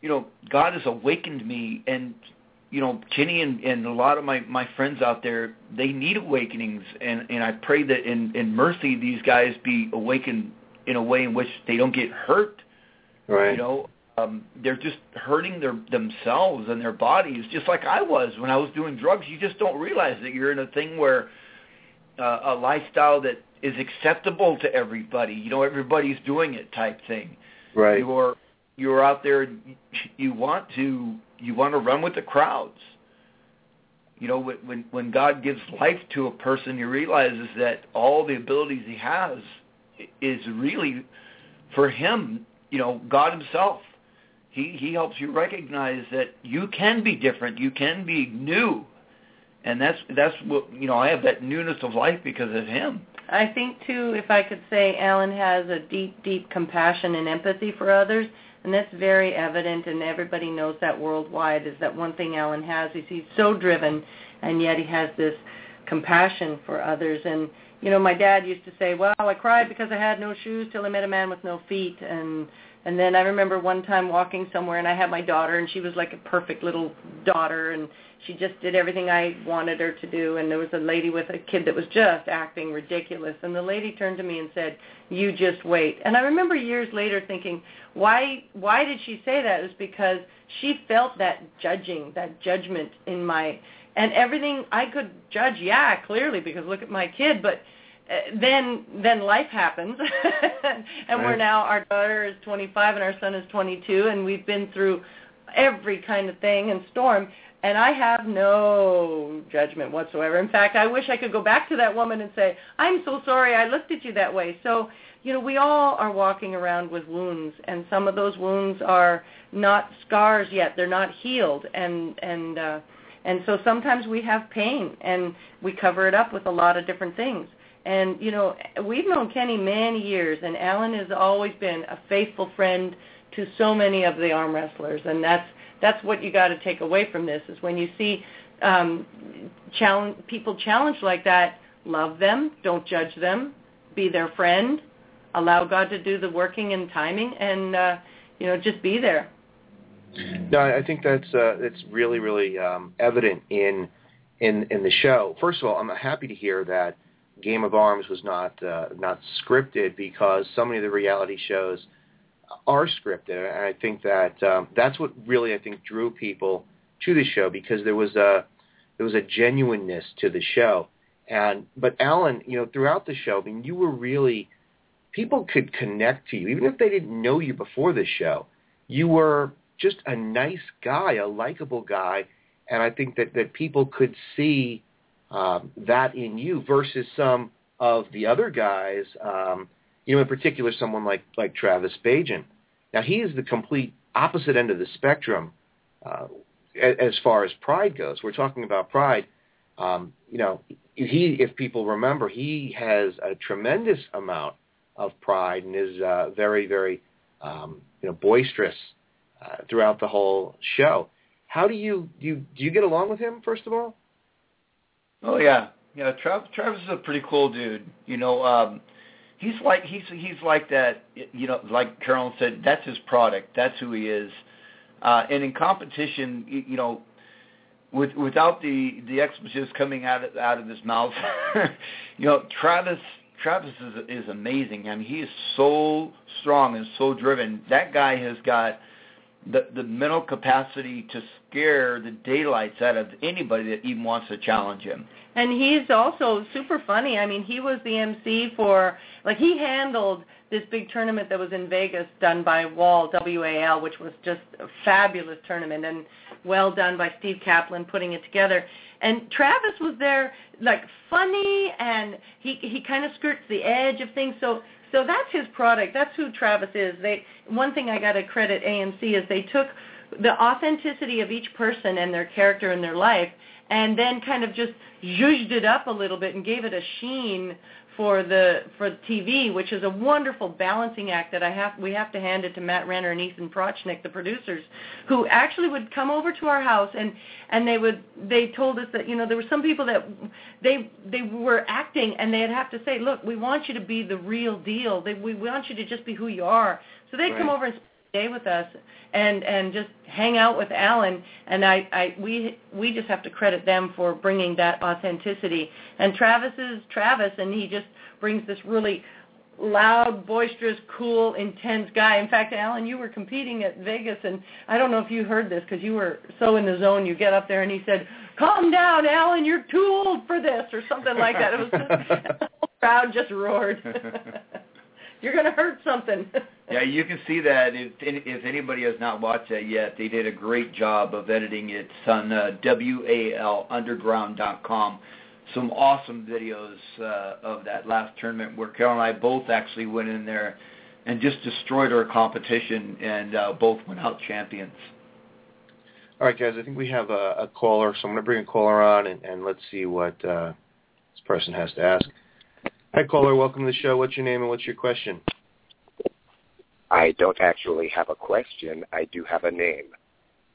you know, God has awakened me, and you know, Kenny and, and a lot of my, my friends out there, they need awakenings, and, and I pray that in, in mercy these guys be awakened in a way in which they don't get hurt. Right. You know, um, they're just hurting their themselves and their bodies, just like I was when I was doing drugs. You just don't realize that you're in a thing where uh, a lifestyle that is acceptable to everybody. You know, everybody's doing it type thing. Right. You're you're out there. You want to you want to run with the crowds. You know, when when God gives life to a person, he realizes that all the abilities he has is really for him. You know, God Himself. He he helps you recognize that you can be different. You can be new, and that's that's what you know. I have that newness of life because of Him. I think too, if I could say, Alan has a deep, deep compassion and empathy for others and that's very evident, and everybody knows that worldwide. Is that one thing Alan has? Is he's so driven, and yet he has this compassion for others. And you know, my dad used to say, "Well, I cried because I had no shoes till I met a man with no feet." And and then I remember one time walking somewhere, and I had my daughter, and she was like a perfect little daughter, and she just did everything I wanted her to do. And there was a lady with a kid that was just acting ridiculous, and the lady turned to me and said, "You just wait." And I remember years later thinking, why why did she say that? It was because she felt that judging, that judgment in my and everything I could judge, yeah, clearly because look at my kid, but uh, then then life happens and right. we're now our daughter is 25 and our son is 22 and we've been through every kind of thing and storm and I have no judgment whatsoever. In fact, I wish I could go back to that woman and say, "I'm so sorry I looked at you that way." So you know, we all are walking around with wounds, and some of those wounds are not scars yet; they're not healed, and and uh, and so sometimes we have pain, and we cover it up with a lot of different things. And you know, we've known Kenny many years, and Alan has always been a faithful friend to so many of the arm wrestlers, and that's that's what you got to take away from this is when you see um, challenge people challenged like that, love them, don't judge them, be their friend, allow God to do the working and timing, and uh, you know just be there. No, I think that's uh, that's really really um, evident in in in the show. First of all, I'm happy to hear that Game of Arms was not uh, not scripted because so many of the reality shows are scripted, and I think that um, that's what really I think drew people to the show because there was a there was a genuineness to the show. And but Alan, you know, throughout the show, I mean, you were really people could connect to you, even if they didn't know you before the show. You were just a nice guy, a likable guy, and I think that, that people could see um, that in you versus some of the other guys, um, you know, in particular someone like, like Travis Bagent. Now, he is the complete opposite end of the spectrum uh, as far as pride goes. We're talking about pride. Um, you know, he, if people remember, he has a tremendous amount of pride and is uh, very, very, um, you know, boisterous uh, throughout the whole show. How do you do? You, do you get along with him first of all? Oh yeah, yeah. Travis, Travis is a pretty cool dude. You know, um, he's like he's he's like that. You know, like Carolyn said, that's his product. That's who he is. Uh, and in competition, you, you know, with without the the expletives coming out of, out of his mouth, you know, Travis Travis is is amazing. I mean, he is so strong and so driven. That guy has got the the mental capacity to scare the daylights out of anybody that even wants to challenge him. And he's also super funny. I mean, he was the MC for like he handled this big tournament that was in Vegas done by Wall WAL, which was just a fabulous tournament and well done by Steve Kaplan putting it together. And Travis was there like funny and he he kind of skirts the edge of things. So so that's his product. That's who Travis is. They one thing I got to credit AMC is they took the authenticity of each person and their character and their life and then kind of just zhuzhed it up a little bit and gave it a sheen for the for TV, which is a wonderful balancing act that I have we have to hand it to Matt Renner and Ethan Prochnick, the producers, who actually would come over to our house and and they would they told us that you know there were some people that they they were acting and they'd have to say, look, we want you to be the real deal. They, we want you to just be who you are. So they'd right. come over and stay with us and and just hang out with Alan and I I we we just have to credit them for bringing that authenticity and Travis is Travis and he just brings this really loud, boisterous, cool, intense guy. In fact, Alan, you were competing at Vegas, and I don't know if you heard this because you were so in the zone. You get up there, and he said, "Calm down, Alan. You're too old for this," or something like that. It was just, the whole crowd just roared. You're going to hurt something. Yeah, you can see that if if anybody has not watched that yet, they did a great job of editing it. It's on uh, walunderground.com. Some awesome videos uh, of that last tournament where Carol and I both actually went in there and just destroyed our competition, and uh, both went out champions. All right, guys. I think we have a, a caller, so I'm going to bring a caller on, and, and let's see what uh, this person has to ask. Hi, caller. Welcome to the show. What's your name and what's your question? I don't actually have a question. I do have a name.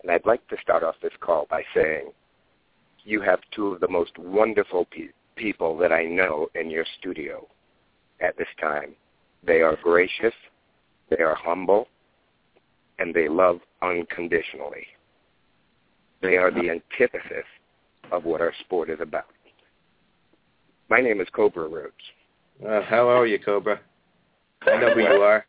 And I'd like to start off this call by saying you have two of the most wonderful pe- people that I know in your studio at this time. They are gracious, they are humble, and they love unconditionally. They are the antithesis of what our sport is about. My name is Cobra Rhodes. Uh, how are you, Cobra? I know who you are.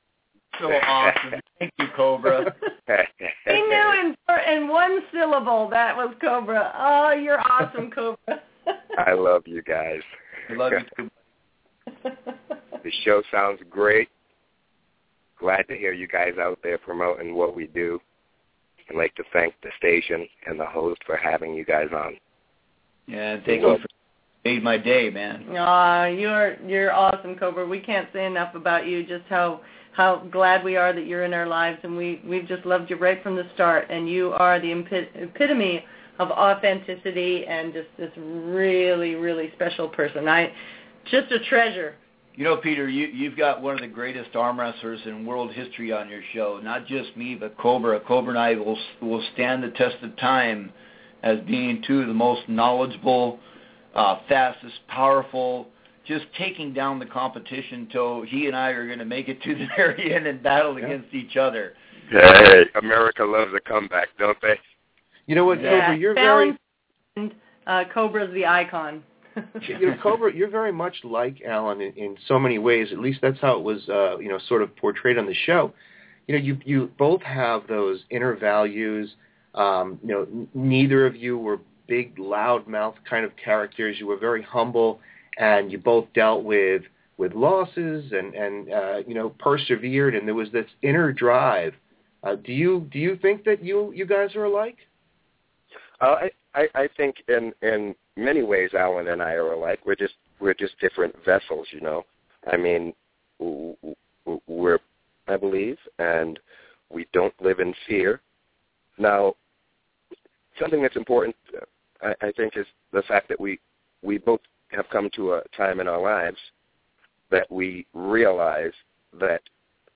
So awesome. Thank you, Cobra. he knew in, in one syllable that was Cobra. Oh, you're awesome, Cobra. I love you guys. I love you too. the show sounds great. Glad to hear you guys out there promoting what we do. I'd like to thank the station and the host for having you guys on. Yeah, thank you for made my day, man. Aw, you're you're awesome, Cobra. We can't say enough about you. Just how how glad we are that you're in our lives, and we we've just loved you right from the start. And you are the epitome of authenticity and just this really really special person. I just a treasure. You know, Peter, you, you've got one of the greatest arm wrestlers in world history on your show. Not just me, but Cobra. Cobra and I will will stand the test of time as being two of the most knowledgeable uh, fastest, powerful, just taking down the competition till he and I are going to make it to the very end and battle yeah. against each other. Hey, America loves a comeback, don't they? You know what, yeah. Cobra? You're very. Uh, Cobra's the icon. you know, Cobra, you're very much like Alan in, in so many ways. At least that's how it was, uh, you know, sort of portrayed on the show. You know, you you both have those inner values. Um, you know, n- neither of you were big, loud-mouth kind of characters. You were very humble, and you both dealt with with losses and and uh, you know persevered, and there was this inner drive. Uh, do you do you think that you you guys are alike? Uh, I, I think in in many ways, Alan and I are alike. We're just we're just different vessels, you know. I mean, we're I believe, and we don't live in fear. Now, something that's important I, I think is the fact that we we both have come to a time in our lives that we realize that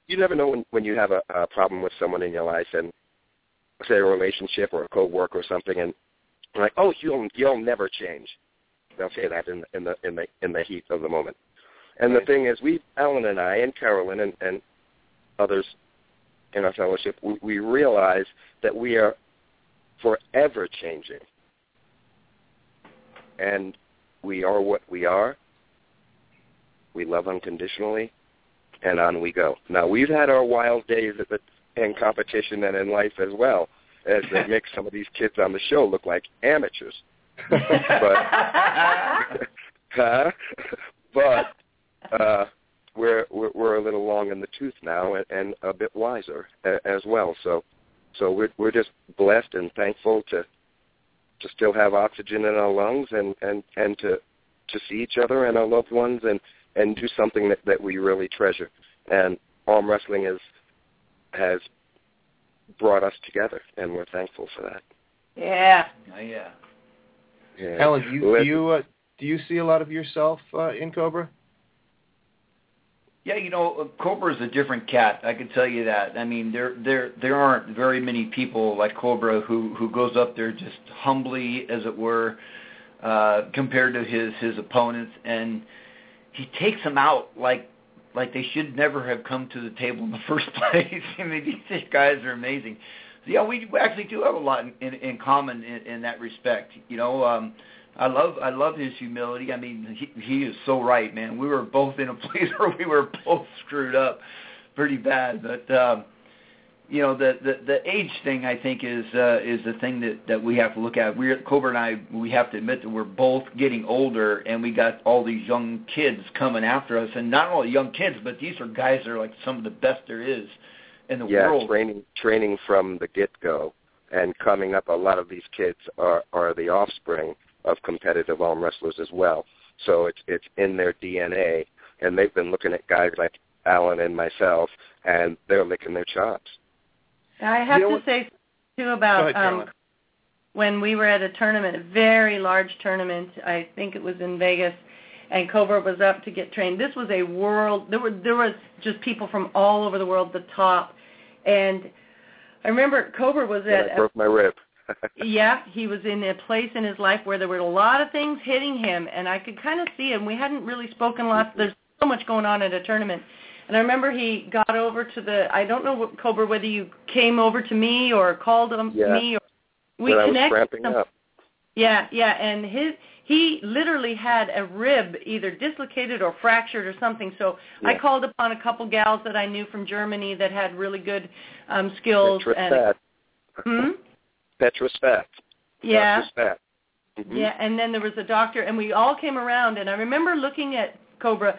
you never know when, when you have a, a problem with someone in your life and say a relationship or a co-worker or something and like, oh, you'll you'll never change. They'll say that in in the in the in the heat of the moment. And right. the thing is, we, Alan and I, and Carolyn, and, and others in our fellowship, we, we realize that we are forever changing and we are what we are. we love unconditionally, and on we go. Now we've had our wild days at the, in competition and in life as well, as it makes some of these kids on the show look like amateurs. but huh? but uh, we're, we're we're a little long in the tooth now and, and a bit wiser as well. So so we're we're just blessed and thankful to to still have oxygen in our lungs and and and to to see each other and our loved ones and and do something that that we really treasure. And arm wrestling is has brought us together, and we're thankful for that. Yeah. Oh, yeah. Yeah. Alan, do you Let- do you, uh, do you see a lot of yourself uh, in Cobra? Yeah, you know, Cobra is a different cat. I can tell you that. I mean, there there there aren't very many people like Cobra who who goes up there just humbly, as it were, uh, compared to his his opponents, and he takes them out like like they should never have come to the table in the first place. I mean, these guys are amazing. So, yeah, we actually do have a lot in in, in common in, in that respect. You know. um I love I love his humility. I mean, he he is so right, man. We were both in a place where we were both screwed up pretty bad, but um you know, the the the age thing I think is uh is the thing that that we have to look at. We're Cobra and I we have to admit that we're both getting older and we got all these young kids coming after us and not only young kids, but these are guys that are like some of the best there is in the yeah, world. training training from the get go and coming up. A lot of these kids are are the offspring of competitive arm wrestlers as well. So it's it's in their DNA, and they've been looking at guys like Alan and myself, and they're licking their chops. I have You know to say too about ahead, um, when we were at a tournament, a very large tournament. I think it was in Vegas, and Cobra was up to get trained. This was a world. There were there was just people from all over the world, the top, and I remember Cobra was And at I broke my rib. Yeah, he was in a place in his life where there were a lot of things hitting him, and I could kind of see him. We hadn't really spoken lots. There's so much going on at a tournament. And I remember he got over to the. I don't know what Cobra whether you came over to me or called him Yeah. me or we was connected. Yeah, yeah, and his he literally had a rib either dislocated or fractured or something. So I called upon a couple gals that I knew from Germany that had really good um skills and Spat. hmm? Petra Spat. yeah. Mhm. Yeah, and then there was a doctor, and we all came around, and I remember looking at Cobra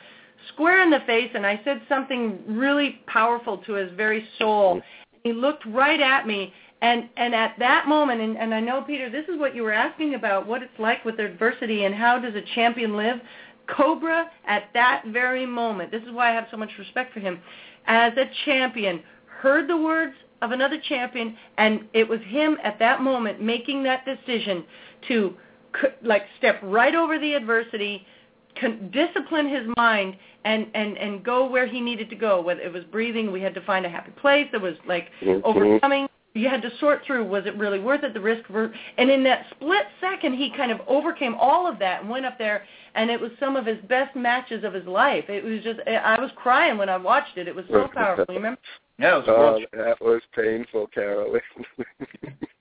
square in the face, and I said something really powerful to his very soul. He looked right at me, and and at that moment, and, and I know Peter, this is what you were asking about, what it's like with adversity, and how does a champion live. Cobra, at that very moment, this is why I have so much respect for him, as a champion, heard the words of another champion, and it was him at that moment making that decision to like step right over the adversity, con- discipline his mind, and and and go where he needed to go. Whether it was breathing, we had to find a happy place. There was like Mhm. overcoming. You had to sort through was it really worth it, the risk. ver- And in that split second, he kind of overcame all of that and went up there. And it was some of his best matches of his life. It was just I was crying when I watched it. It was so powerful. You remember? Yeah, it was Oh, world that was painful, Carolyn.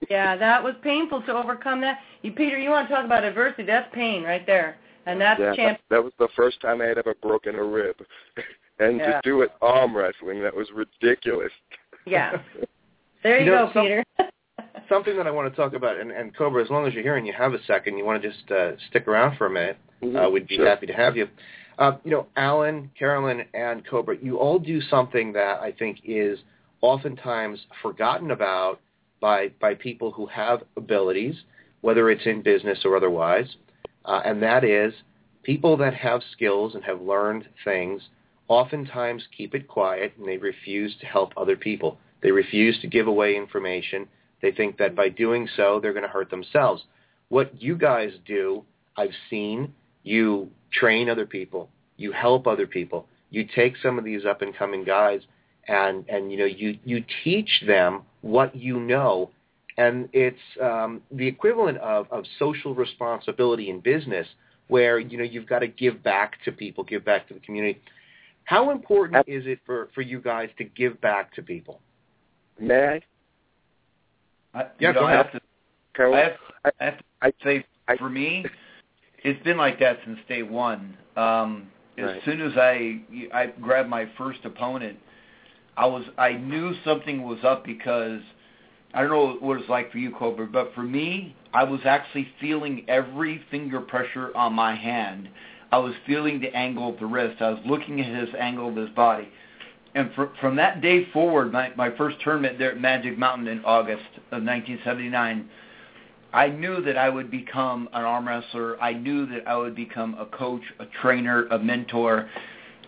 Yeah, that was painful to overcome that. You, Peter, you want to talk about adversity? That's pain right there, and that's yeah, champ. that, that was the first time I had ever broken a rib, and Yeah. to do it arm wrestling, that was ridiculous. Yeah. There you, You know, go, some- Peter. Something that I want to talk about, and, and Cobra, as long as you're here and you have a second, you want to just uh, stick around for a minute, uh, we'd be Sure. happy to have you. Uh, you know, Alan, Carolyn, and Cobra, you all do something that I think is oftentimes forgotten about by by people who have abilities, whether it's in business or otherwise, uh, and that is people that have skills and have learned things oftentimes keep it quiet and they refuse to help other people. They refuse to give away information. They think that by doing so, they're going to hurt themselves. What you guys do, I've seen, you train other people, you help other people, you take some of these up and coming guys and, and you know, you, you teach them what you know. And it's um, the equivalent of, of social responsibility in business where, you know, you've got to give back to people, give back to the community. How important is it for, for you guys to give back to people? May I? I, Yeah, you know, go I ahead. have to I have, I have to say, for me, it's been like that since day one. Um, as Right. soon as I I grabbed my first opponent, I was I knew something was up because I don't know what it's like for you, Cobra, but for me, I was actually feeling every finger pressure on my hand. I was feeling the angle of the wrist. I was looking at his angle of his body. And fr- from that day forward, my, my first tournament there at Magic Mountain in August of 1979, I knew that I would become an arm wrestler. I knew that I would become a coach, a trainer, a mentor.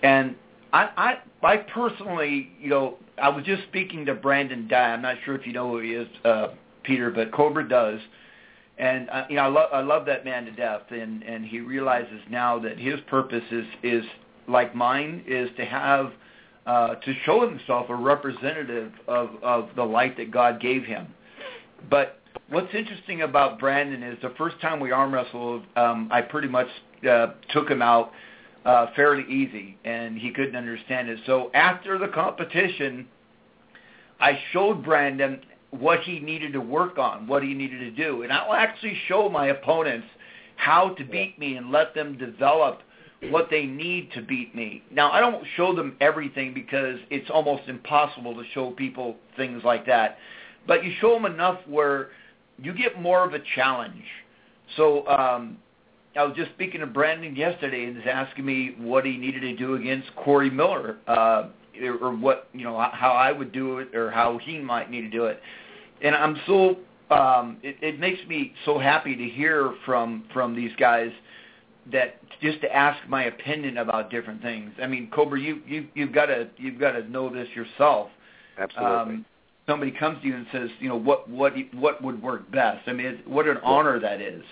And I, I, I personally, you know, I was just speaking to Brandon Dye. I'm not sure if you know who he is, uh, Peter, but Cobra does. And uh, you know, I love I love that man to death, and and he realizes now that his purpose is is like mine is to have uh, to show himself a representative of of the light that God gave him. But what's interesting about Brandon is the first time we arm wrestled, um, I pretty much uh, took him out uh, fairly easy, and he couldn't understand it. So after the competition, I showed Brandon what he needed to work on, what he needed to do, and I'll actually show my opponents how to beat me and let them develop what they need to beat me. Now, I don't show them everything because it's almost impossible to show people things like that. But you show them enough where you get more of a challenge. So um, I was just speaking to Brandon yesterday and he's asking me what he needed to do against Corey Miller, uh, or, what you know how I would do it, or how he might need to do it. And I'm so um, it, it makes me so happy to hear from from these guys that just to ask my opinion about different things. I mean, Cobra, you you you've got to you've got to know this yourself. Absolutely. Um, somebody comes to you and says, you know, what what what would work best? I mean, what an honor that is.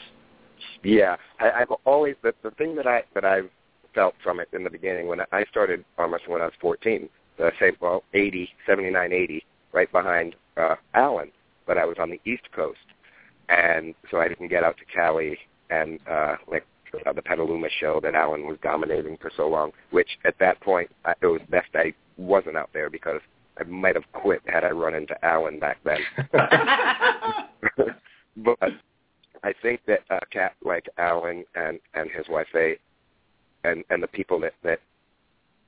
Yeah, I, I've always the the thing that I that I've felt from it in the beginning when I started arm wrestling when I was 14, the same well 80, 79, 80, right behind uh, Alan, but I was on the East Coast, and so I didn't get out to Cali and uh, like uh, the Petaluma show that Alan was dominating for so long. Which at that point I, it was best I wasn't out there because I might have quit had I run into Alan back then. but I think that uh, cat like Alan and and his wife they and and the people that that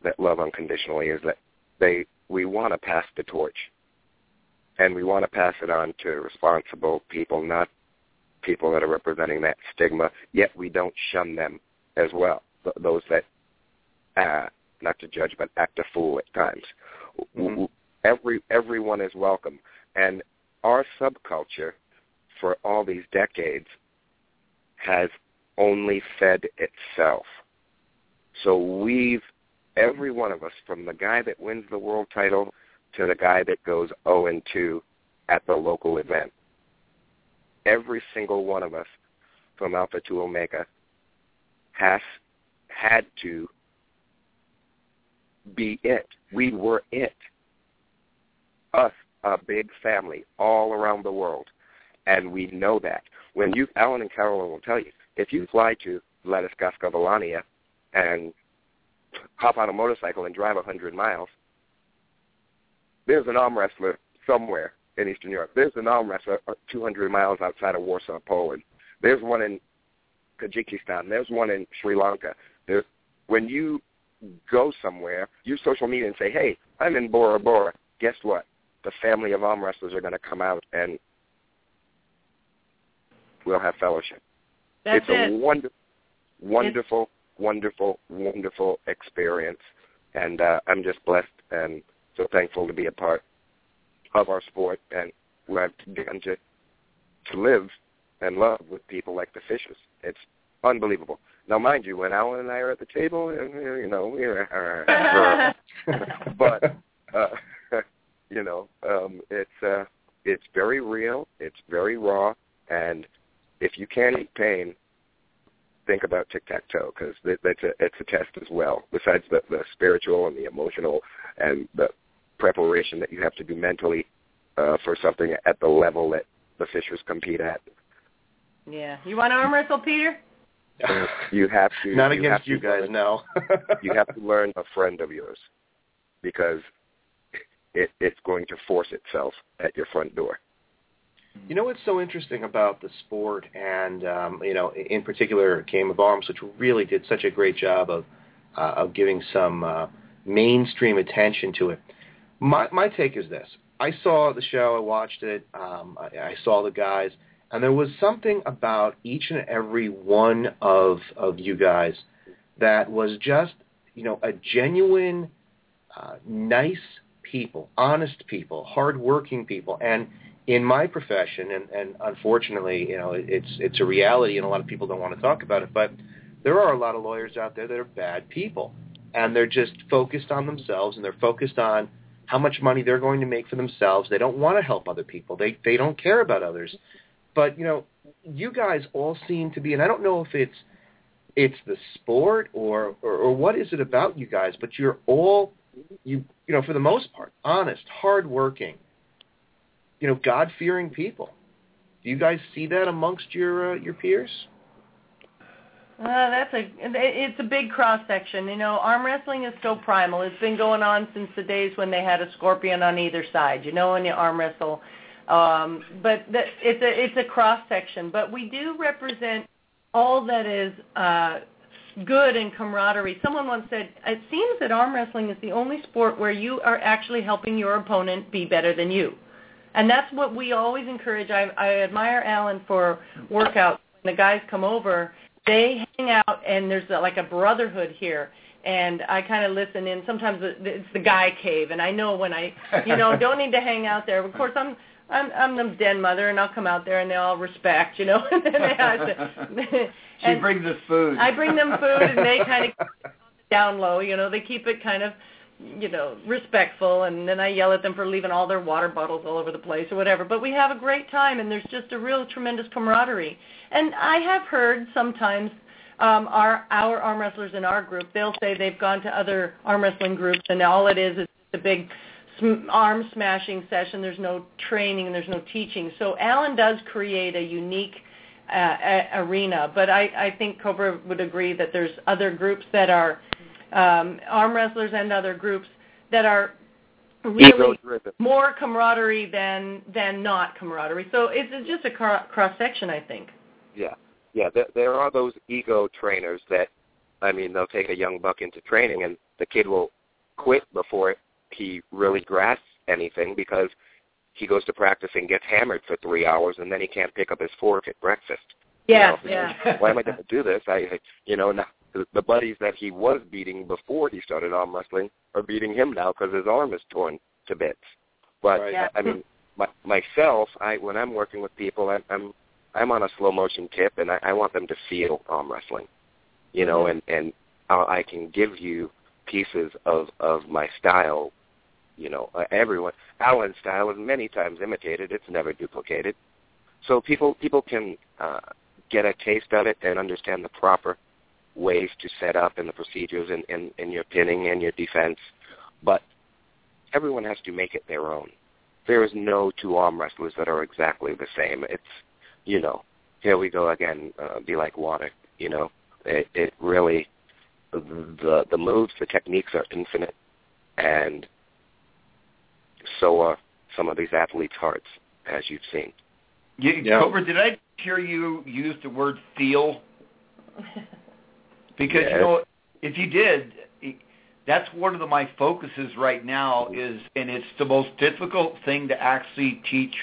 that love unconditionally is that they we want to pass the torch and we want to pass it on to responsible people not people that are representing that stigma yet we don't shun them as well th- those that uh not to judge but act a fool at times Mhm. Every everyone is welcome and our subculture for all these decades has only fed itself. So we've, every one of us, from the guy that wins the world title to the guy that goes 0 and 2 at the local event, every single one of us from Alpha to Omega has had to be it. We were it. Us, a big family all around the world and we know that. When you, Alan and Carolyn will tell you, if you fly to Vladiskaska Volania and hop on a motorcycle and drive a 100 miles, there's an arm wrestler somewhere in Eastern Europe. There's an arm wrestler 200 miles outside of Warsaw, Poland. There's one in Tajikistan. There's one in Sri Lanka. There's, when you go somewhere, use social media and say, hey, I'm in Bora Bora. Guess what? The family of arm wrestlers are going to come out and we'll have fellowship. That's it's a it. wonder, wonderful, wonderful, wonderful experience, and uh, I'm just blessed and so thankful to be a part of our sport and where I've begun to to live and love with people like the Fishers. It's unbelievable. Now, mind you, when Alan and I are at the table, you know, we're but uh, you know, um, it's uh, it's very real. It's very raw, and if you can't eat pain, think about tic tac toe because that's a it's a test as well. Besides the the spiritual and the emotional and the preparation that you have to do mentally uh, for something at the level that the Fishers compete at, Yeah. You want to arm wrestle, Peter? you have to. Not you against you guys, learn- no. you have to learn a friend of yours because it it's going to force itself at your front door. You know what's so interesting about the sport, and um, you know, in particular, Game of Arms, which really did such a great job of uh, of giving some uh, mainstream attention to it. My my take is this: I saw the show, I watched it, um, I, I saw the guys, and there was something about each and every one of of you guys that was just you know a genuine, uh, nice people, honest people, hardworking people, and in my profession, and, and unfortunately, you know, it's it's a reality, and a lot of people don't want to talk about it, but there are a lot of lawyers out there that are bad people, and they're just focused on themselves, and they're focused on how much money they're going to make for themselves. They don't want to help other people. They they don't care about others. But you know, you guys all seem to be, and I don't know if it's it's the sport or, or or what is it about you guys, but you're all you you know for the most part honest, hardworking, you know, God fearing people. Do you guys see that amongst your uh, your peers? Uh, that's a it's a big cross section. You know, arm wrestling is so primal. It's been going on since the days when they had a scorpion on either side. You know, when you arm wrestle. Um, but the, it's a it's a cross section. But we do represent all that is uh, good in camaraderie. Someone once said, "It seems that arm wrestling is the only sport where you are actually helping your opponent be better than you." And that's what we always encourage. I, I admire Alan for workouts. When the guys come over they hang out and there's a, like a brotherhood here and I kind of listen in. Sometimes it's the guy cave, and I know when I, you know, don't need to hang out there. Of course, I'm I'm I'm the den mother, and I'll come out there, and they all respect, you know. and to, she brings us food. I bring them food, and they kind of down low, you know. They keep it kind of, you know, respectful, and then I yell at them for leaving all their water bottles all over the place or whatever. But we have a great time, and there's just a real tremendous camaraderie. And I have heard sometimes um, our our arm wrestlers in our group, they'll say they've gone to other arm wrestling groups, and all it is is a big arm smashing session. There's no training and there's no teaching. So Alan does create a unique uh, a- arena, but I, I think Cobra would agree that there's other groups that are um, arm wrestlers and other groups that are really more camaraderie than than not camaraderie. So it's just a cross section, I think. Yeah, yeah. There, there are those ego trainers that, I mean, they'll take a young buck into training, and the kid will quit before he really grasps anything because he goes to practice and gets hammered for three hours, and then he can't pick up his fork at breakfast. Yeah, you know? yeah. Why am I going to do this? I, you know, now the buddies that he was beating before he started arm wrestling are beating him now because his arm is torn to bits. But right. yeah. I mean, my, myself, I when I'm working with people, I, I'm I'm on a slow motion tip, and I, I want them to feel arm wrestling, you know, mm-hmm. and and I can give you pieces of of my style. You know, uh, everyone Alan's style is many times imitated; it's never duplicated. So people people can uh, get a taste of it and understand the proper ways to set up and the procedures and, and, in your pinning and your defense. But everyone has to make it their own. There is no two arm wrestlers that are exactly the same. It's you know, here we go again, uh, be like water. You know, it, it really the the moves, the techniques are infinite, and so are some of these athletes' hearts, as you've seen. You, yeah. Cobra, did I hear you use the word feel? Because yeah. you know, if you did, that's one of the, my focuses right now is, and it's the most difficult thing to actually teach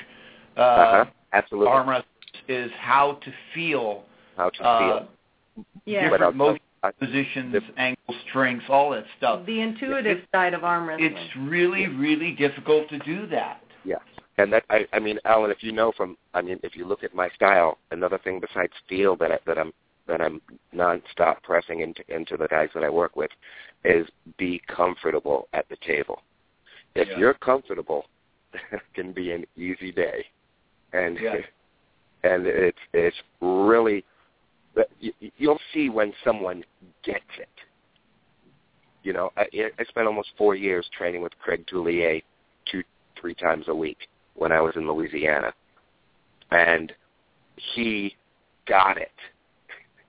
uh, uh-huh. Absolutely. arm wrestlers is how to feel. How to uh, feel. Yeah. Different motion positions, angles, strengths, all that stuff. The intuitive it, side of arm wrestling. It's really, really difficult to do that. Yes. And that I, I mean, Alan, if you know from, I mean, if you look at my style, another thing besides feel that I, that I'm that I'm nonstop pressing into into the guys that I work with is be comfortable at the table. If yeah. you're comfortable, it can be an easy day, and yeah. and it's it's really you'll see when someone gets it. You know, I, I spent almost four years training with Craig Tullier two three times a week when I was in Louisiana, and he got it.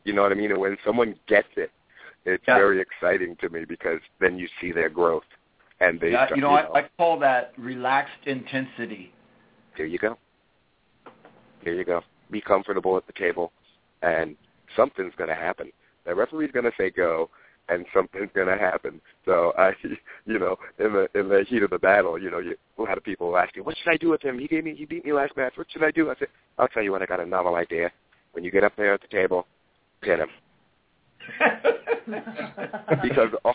You know what I mean? And when someone gets it, it's yeah. very exciting to me because then you see their growth, and they. Yeah, start, you know, I, I call that relaxed intensity. There you go. There you go. Be comfortable at the table, and something's going to happen. The referee's going to say go, and something's going to happen. So I, you know, in the in the heat of the battle, you know, you, a lot of people ask you, "What should I do with him? He gave me, he beat me last match. What should I do?" I said, "I'll tell you what. I got a novel idea. When you get up there at the table, pin him." because oh,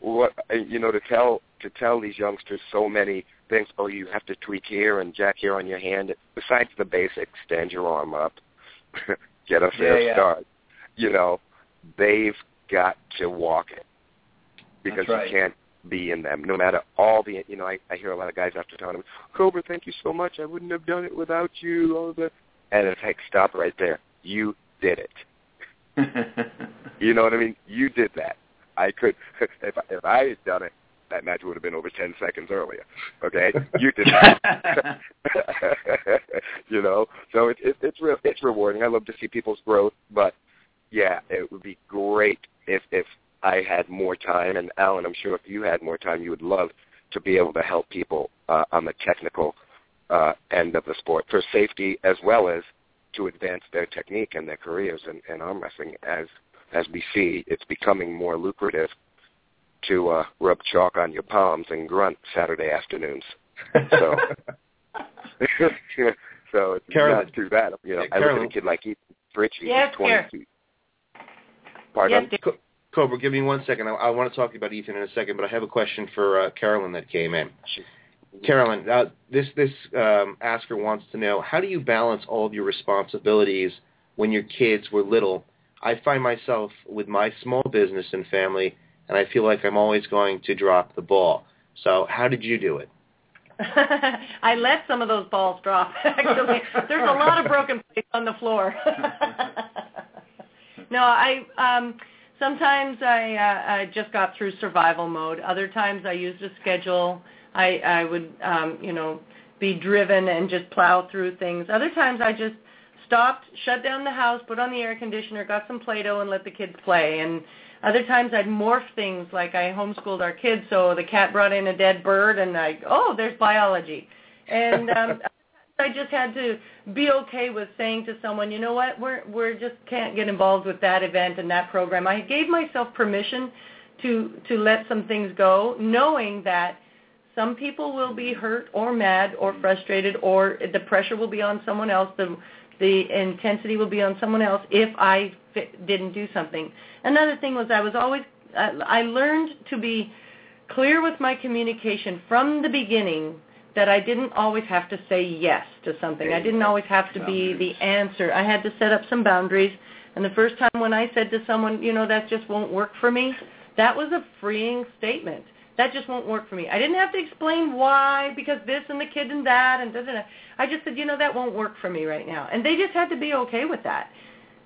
what you know to tell to tell these youngsters so many things. Oh, you have to tweak here and jack here on your hand. Besides the basics, stand your arm up, get a fair Yeah, yeah. start. You know, they've got to walk it because right. you can't be in them. No matter all the, you know, I, I hear a lot of guys after tournament, Cobra, thank you so much. I wouldn't have done it without you. All the, and it's like, stop right there. You did it. You know what I mean? You did that. I could, if if I had done it, that match would have been over ten seconds earlier. Okay, you did that. you know, so it, it, it's real, it's rewarding. I love to see people's growth, but yeah, it would be great if if I had more time. And Alan, I'm sure if you had more time, you would love to be able to help people uh, on the technical uh, end of the sport for safety as well as to advance their technique and their careers in, in arm wrestling as as we see it's becoming more lucrative to uh, rub chalk on your palms and grunt Saturday afternoons. So, so it's Carolyn. not too bad. You know, Yeah, I look at Carolyn. a kid like Ethan Fritchie, Yes, who's Care. 22. Pardon? Yes, Co- Cobra, give me one second. I, I want to talk to you about Ethan in a second, but I have a question for uh, Carolyn that came in. Carolyn, uh, this this um, asker wants to know how do you balance all of your responsibilities when your kids were little? I find myself with my small business and family, and I feel like I'm always going to drop the ball. So, how did you do it? I let some of those balls drop. Actually, there's a lot of broken plates on the floor. no, I um sometimes I uh, I just got through survival mode. Other times I used a schedule. I I would um you know be driven and just plow through things. Other times I just stopped, shut down the house, put on the air conditioner, got some Play-Doh and let the kids play. And other times I'd morph things like I homeschooled our kids, so the cat brought in a dead bird and I, oh, there's biology. And um, I just had to be okay with saying to someone, you know what, we're we're just can't get involved with that event and that program. I gave myself permission to to let some things go, knowing that some people will be hurt or mad or frustrated or the pressure will be on someone else. The the intensity will be on someone else if I didn't do something. Another thing was I was always I, I learned to be clear with my communication from the beginning that I didn't always have to say yes to something. I didn't always have to be the answer. I had to set up some boundaries. And the first time when I said to someone, you know, that just won't work for me, that was a freeing statement. That just won't work for me. I didn't have to explain why, because this and the kid and that and da da da. I just said, you know, that won't work for me right now. And they just had to be okay with that.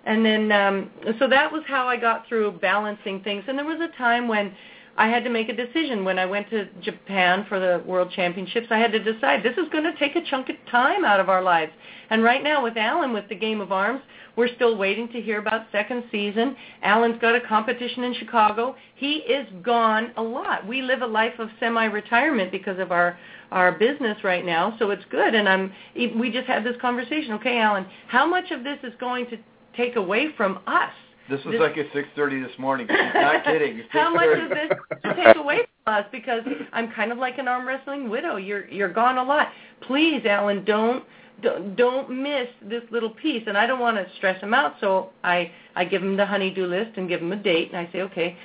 And then, um, so that was how I got through balancing things. And there was a time when I had to make a decision. When I went to Japan for the World Championships, I had to decide this is going to take a chunk of time out of our lives. And right now with Alan, with the Game of Arms, we're still waiting to hear about second season. Alan's got a competition in Chicago. He is gone a lot. We live a life of semi-retirement because of our our business right now, so it's good. And I'm we just had this conversation. Okay, Alan, how much of this is going to take away from us? This was This- like at 6:30 this morning. She's not kidding. How much of this to take away from us? Because I'm kind of like an arm wrestling widow. You're you're gone a lot. Please, Alan, don't don't don't miss this little piece. And I don't want to stress him out, so I I give him the honeydew list and give him a date, and I say, okay,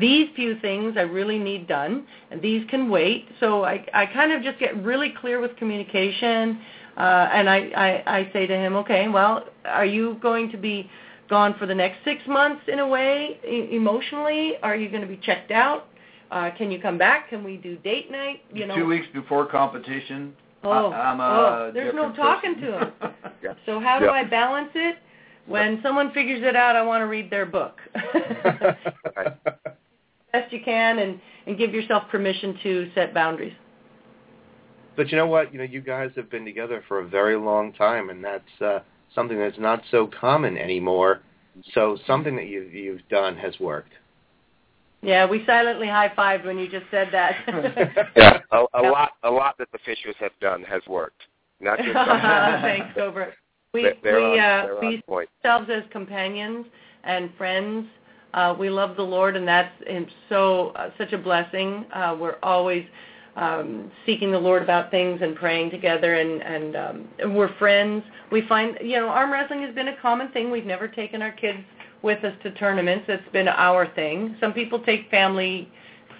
these few things I really need done, and these can wait. So I I kind of just get really clear with communication, uh, and I, I I say to him, okay, well, are you going to be gone for the next six months in a way e- emotionally? Are you going to be checked out? Uh, can you come back? Can we do date night? You know, Two weeks before competition. Oh, I, oh, there's no talking person. to him. Yeah. So how do Yeah. I balance it? When someone figures it out, I want to read their book. Best you can, and and give yourself permission to set boundaries. But you know what? You know, you guys have been together for a very long time, and that's uh, something that's not so common anymore. So something that you've you've done has worked. Yeah, we silently high fived when you just said that. Yeah, a, a lot, a lot that the Fishers have done has worked. Not just. Thanks, Cobra. We They're- we on- uh, we point. ourselves as companions and friends Uh, we love the Lord, and that's and so uh, such a blessing. Uh, we're always um, seeking the Lord about things and praying together, and and, um, we're friends. We find you know arm wrestling has been a common thing. We've never taken our kids with us to tournaments. It's been our thing. Some people take family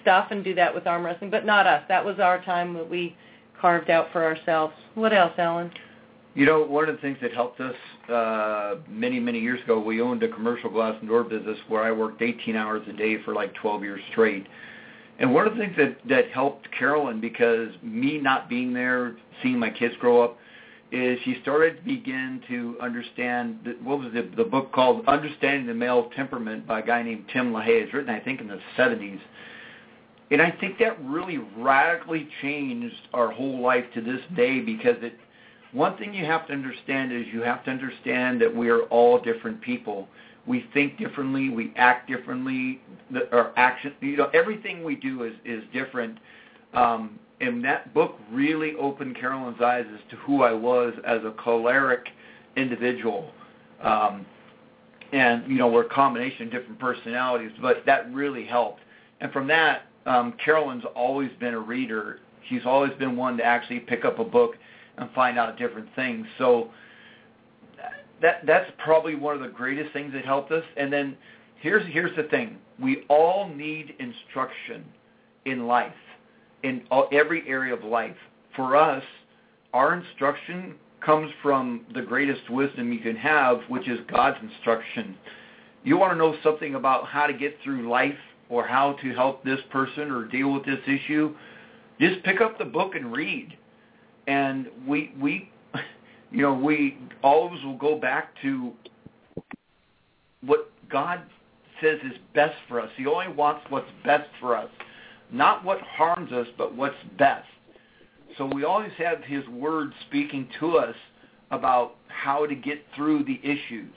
stuff and do that with arm wrestling, but not us. That was our time that we carved out for ourselves. What else, Alan? You know, one of the things that helped us uh, many, many years ago, we owned a commercial glass and door business where I worked 18 hours a day for like 12 years straight. And one of the things that, that helped Carolyn, because me not being there, seeing my kids grow up, is she started to begin to understand what was the, the book called Understanding the Male Temperament by a guy named Tim LaHaye. It's written, I think, in the 70s. And I think that really radically changed our whole life to this day because it one thing you have to understand is you have to understand that we are all different people. We think differently, we act differently, the, our action, you know, everything we do is is different. Um, and that book really opened Carolyn's eyes as to who I was as a choleric individual. Um, and you know, we're a combination of different personalities, but that really helped. And from that, um, Carolyn's always been a reader. She's always been one to actually pick up a book and find out different things. So that that's probably one of the greatest things that helped us. And then here's here's the thing: we all need instruction in life, in all, every area of life. For us, our instruction comes from the greatest wisdom you can have, which is God's instruction. You want to know something about how to get through life or how to help this person or deal with this issue, just pick up the book and read and we we you know we always will go back to what God says is best for us. He only wants what's best for us, not what harms us, but what's best. So we always have His Word speaking to us about how to get through the issues.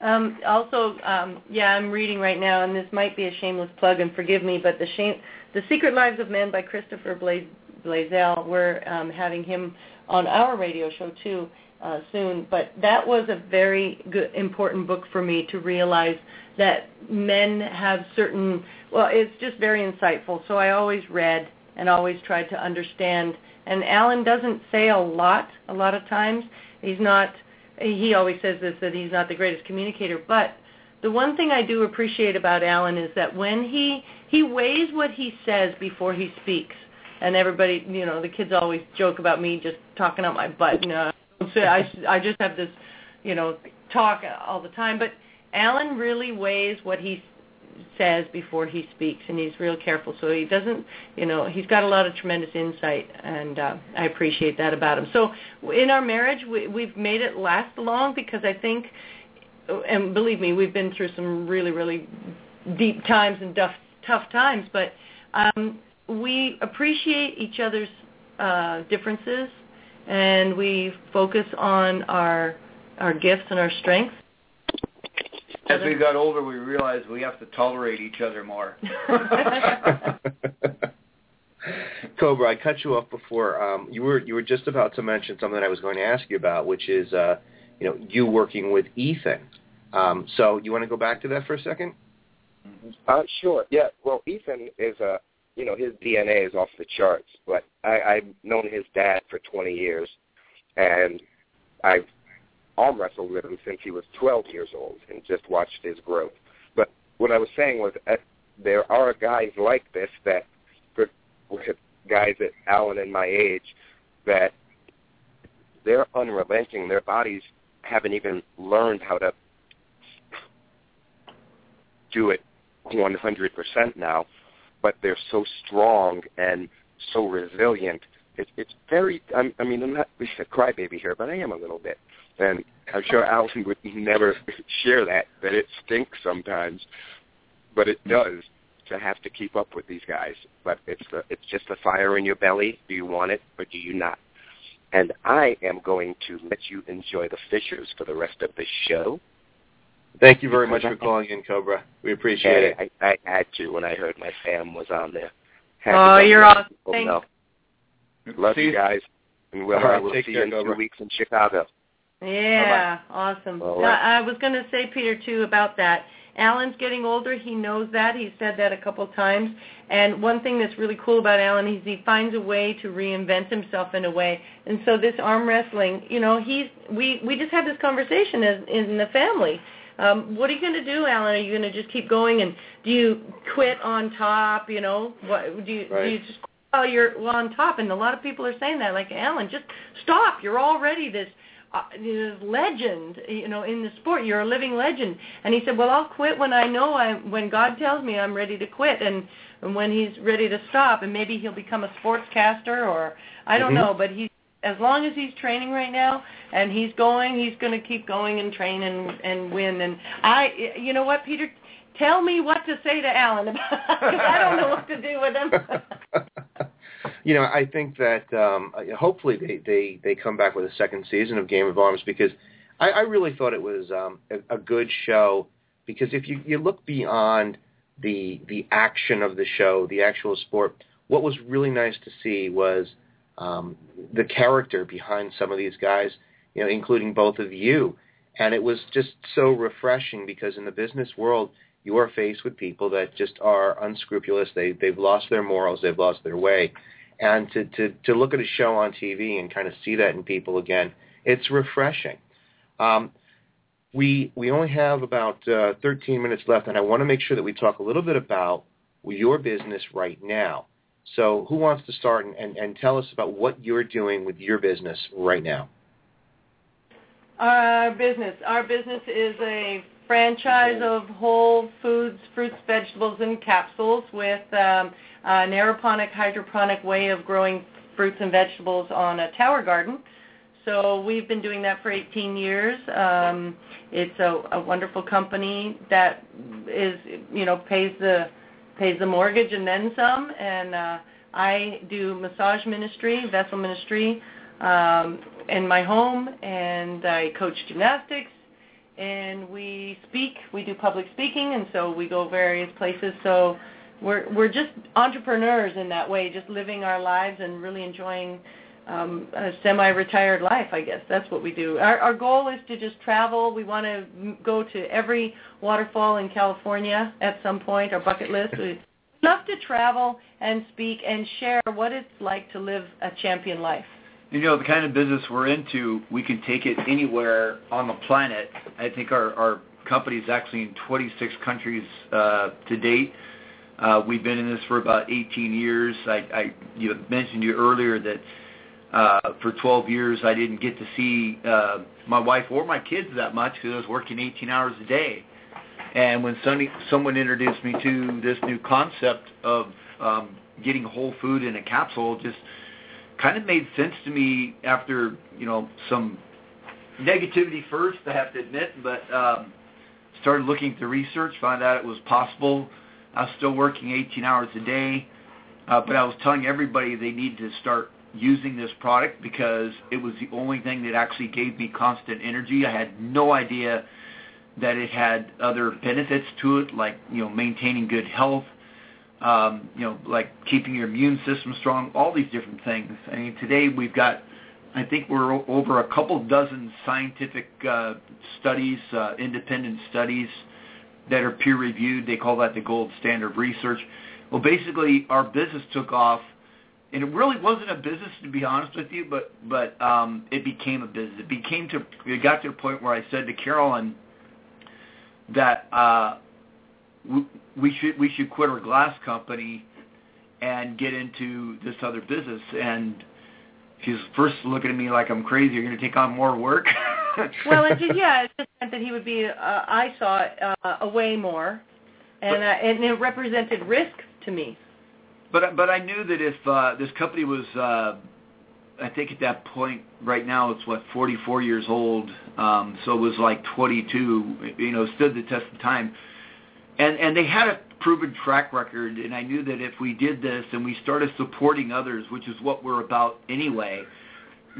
Um, also, um, yeah, I'm reading right now, and this might be a shameless plug, and forgive me, but the shame, the Secret Lives of Men by Christopher Blaze, Blaisdell. We're um, having him on our radio show too uh, soon. But that was a very good, important book for me to realize that men have certain. Well, it's just very insightful. So I always read and always tried to understand. And Alan doesn't say a lot. A lot of times, he's not. He always says this that he's not the greatest communicator, but the one thing I do appreciate about Alan is that when he he weighs what he says before he speaks and everybody, you know, the kids always joke about me just talking out my butt. No, I I just have this, you know, talk all the time. But Alan really weighs what he says before he speaks, and he's real careful. So he doesn't, you know, he's got a lot of tremendous insight, and uh, I appreciate that about him. So in our marriage, we, we've made it last long because I think, and believe me, we've been through some really, really deep times and tough, tough times, but um, we appreciate each other's uh, differences, and we focus on our our gifts and our strengths. As we got older, we realized we have to tolerate each other more. Cobra, I cut you off before. Um, you were you were just about to mention something that I was going to ask you about, which is uh, you know you working with Ethan. Um, so you want to go back to that for a second? Uh, sure. Yeah. Well, Ethan is a you know, his DNA is off the charts. But I, I've known his dad for 20 years, and I've arm wrestled with him since he was 12 years old and just watched his growth. But what I was saying was uh, there are guys like this that, with guys at Alan and my age, that they're unrelenting. Their bodies haven't even learned how to do it 100% now but they're so strong and so resilient. It, it's very. I'm, I mean, I'm not a crybaby here, but I am a little bit, and I'm sure Allison would never share that. That it stinks sometimes, but it does to have to keep up with these guys. But it's the, it's just the fire in your belly. Do you want it or do you not? And I am going to let you enjoy the Fishers for the rest of the show. Thank you very much for calling in, Cobra. We appreciate hey, it. I, I had to when I heard my fam was on there. Had oh, you're awesome. Thanks. Love see you guys. And we'll, right, we'll see care, you in Cobra. two weeks in Chicago. Yeah, awesome. All right. I, I was going to say, Peter, too, about that. Alan's getting older. He knows that. He's said that a couple times. And one thing that's really cool about Alan is he finds a way to reinvent himself in a way. And so this arm wrestling, you know, he's we we just had this conversation as in the family. Um, what are you going to do, Alan? Are you going to just keep going? And do you quit on top? You know, what do you Right. do? You just while you're well, on top? And a lot of people are saying that, like Alan, just stop. You're already this uh, this legend, you know, in the sport. You're a living legend. And he said, well, I'll quit when I know I when God tells me I'm ready to quit, and and when He's ready to stop, and maybe he'll become a sportscaster or I don't Mhm. know, but he. As long as he's training right now and he's going, he's going to keep going and train and and win. And I, you know what, Peter, tell me what to say to Alan because I don't know what to do with him. you know, I think that um, hopefully they, they, they come back with a second season of Game of Arms because I, I really thought it was um, a, a good show because if you, you look beyond the the action of the show, the actual sport, what was really nice to see was um, the character behind some of these guys, you know, including both of you. And it was just so refreshing because in the business world, you are faced with people that just are unscrupulous. They they've lost their morals. They've lost their way. And to to to look at a show on TV and kind of see that in people again, it's refreshing. Um, we we only have about uh, 13 minutes left, and I want to make sure that we talk a little bit about your business right now. So, who wants to start and, and, and tell us about what you're doing with your business right now? Our business. Our business is a franchise of whole foods, fruits, vegetables, and capsules with um, an aeroponic, hydroponic way of growing fruits and vegetables on a tower garden. So we've been doing that for 18 years. Um, it's a, a wonderful company that is, you know, pays the pays the mortgage and then some. And uh, I do massage ministry, vessel ministry, um, in my home, and I coach gymnastics, and we speak. We do public speaking, and so we go various places. So we're we're just entrepreneurs in that way, just living our lives and really enjoying um, a semi-retired life. I guess that's what we do. Our our goal is to just travel. We want to go to every waterfall in California at some point. Our bucket list. We love to travel and speak and share what it's like to live a champion life. You know, the kind of business we're into, we can take it anywhere on the planet. I think our, our company is actually in 26 countries uh, to date. Uh, we've been in this for about 18 years. I, I you mentioned you earlier that uh, for 12 years I didn't get to see uh, my wife or my kids that much because I was working 18 hours a day. And when somebody, someone introduced me to this new concept of um, getting whole food in a capsule, just kind of made sense to me after you know some negativity first, I have to admit, but um, started looking to research, found out it was possible. I was still working 18 hours a day, uh, but I was telling everybody they need to start using this product because it was the only thing that actually gave me constant energy. I had no idea that it had other benefits to it, like you know maintaining good health, um, you know, like keeping your immune system strong, all these different things. I mean, today we've got, I think we're over a couple dozen scientific uh, studies, uh, independent studies that are peer reviewed. They call that the gold standard of research. Well, basically, our business took off, and it really wasn't a business to be honest with you, but but um, it became a business. It became to it got to a point where I said to Carolyn that. Uh, we- we should we should quit our glass company and get into this other business and she's first looking at me like I'm crazy you're going to take on more work well, it just, yeah, it just meant that he would be. Uh, I saw it uh, away more, and uh, and it represented risk to me. But but I knew that if uh this company was uh I think at that point right now it's what 44 years old um so it was like 22 you know stood the test of time. And and they had a proven track record and I knew that if we did this and we started supporting others which is what we're about anyway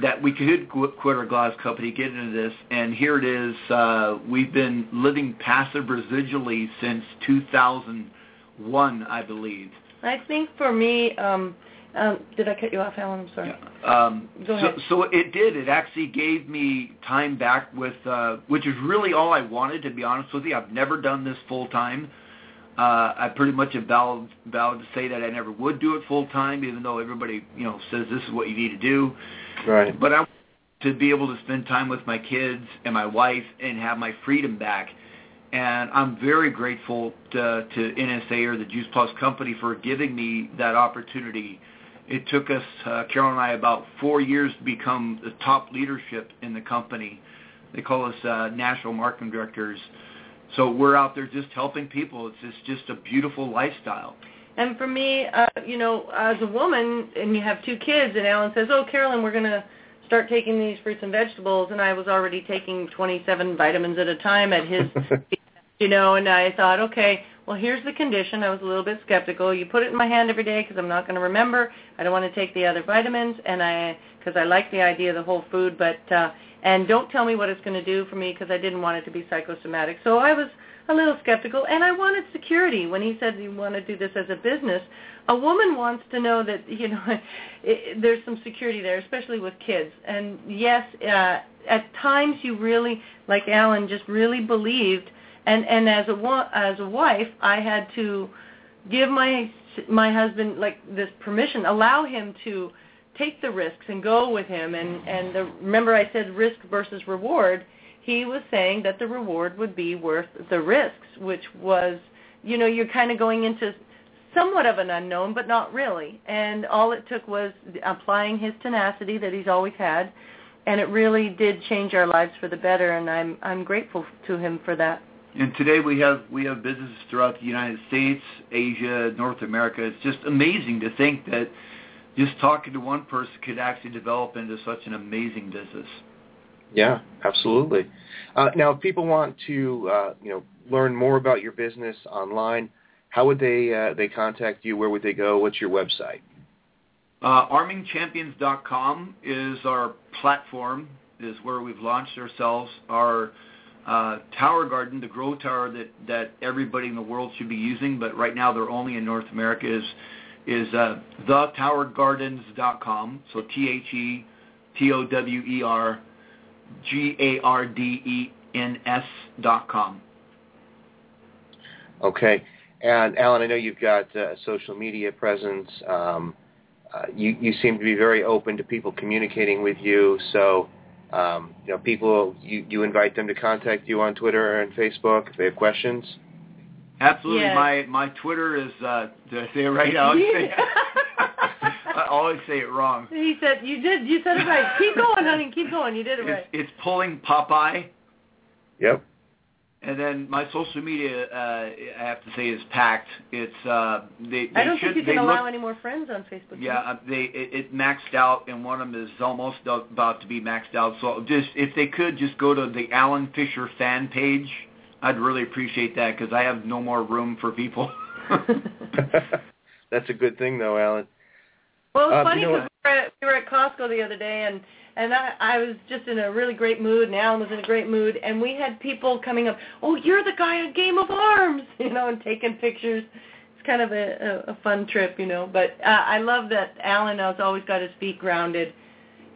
that we could qu- quit our glass company get into this. And here it is uh we've been living passive residually since 2001 I believe I think for me, um, Um, did I cut you off, Alan? I'm sorry. Yeah. Um, Go ahead. So, so it did. It actually gave me time back with, uh, which is really all I wanted, to be honest with you. I've never done this full time. Uh, I pretty much have vowed, vowed to say that I never would do it full time, even though everybody, you know, says this is what you need to do. Right. But I to be able to spend time with my kids and my wife and have my freedom back. And I'm very grateful to, to NSA or the Juice Plus company for giving me that opportunity. It took us, uh, Carol and I, about four years to become the top leadership in the company. They call us uh, national marketing directors. So we're out there just helping people. It's just, just a beautiful lifestyle. And for me, uh, you know, as a woman, and you have two kids, and Alan says, "Oh, Carolyn, we're to start taking these fruits and vegetables," and I was already taking 27 vitamins at a time at his, you know, and I thought, okay, well, here's the condition. I was a little bit skeptical. You put it in my hand every day because I'm not going to remember. I don't want to take the other vitamins, and I because I like the idea of the whole food, but uh, and don't tell me what it's going to do for me because I didn't want it to be psychosomatic. So I was a little skeptical, and I wanted security. When he said you want to do this as a business, a woman wants to know that you know it, there's some security there, especially with kids. And yes, uh, at times you really, like Alan, just really believed. And and as a as a wife, I had to give my my husband like this permission, allow him to take the risks and go with him. And and the, remember, I said risk versus reward he was saying that the reward would be worth the risks, which was, you know, you're kind of going into somewhat of an unknown, but not really. And all it took was applying his tenacity that he's always had, and it really did change our lives for the better. And I'm I'm grateful to him for that. And today we have we have businesses throughout the United States, Asia, North America. It's just amazing to think that just talking to one person could actually develop into such an amazing business. Yeah, absolutely. Uh, now, if people want to, uh, you know, learn more about your business online, how would they uh, they contact you? Where would they go? What's your website? Uh, armingchampions.com is our platform. Is where we've launched ourselves. Our uh, tower garden, the grow tower that that everybody in the world should be using, but right now they're only in North America. Is is uh, thetowergardens.com. So T H E T O W E R G A R D E N S dot com. Okay. And Alan, I know you've got uh, a social media presence. Um, uh, you, you seem to be very open to people communicating with you. So, um, you know, people, you, you invite them to contact you on Twitter and Facebook if they have questions. Absolutely. Yes. My my Twitter is uh did I say it right? I always say, I always say it wrong. He said you did. You said it right. Keep going, honey. Keep going. You did it It's, right. it's pulling Popeye. Yep. And then my social media, uh, I have to say, is packed. It's uh, they. they I don't should, think you they can look, allow any more friends on Facebook. Yeah, uh, they it, it maxed out, and one of them is almost about to be maxed out. So just if they could just go to the Alan Fisher fan page, I'd really appreciate that because I have no more room for people. That's a good thing, though, Alan. Well, it's Um, funny you know because we, were at- we were at Costco the other day, and and I, I was just in a really great mood, and Alan was in a great mood, and we had people coming up. Oh, you're the guy on Game of Arms, you know, and taking pictures. It's kind of a, a, a fun trip, you know. But uh, I love that Alan has always got his feet grounded.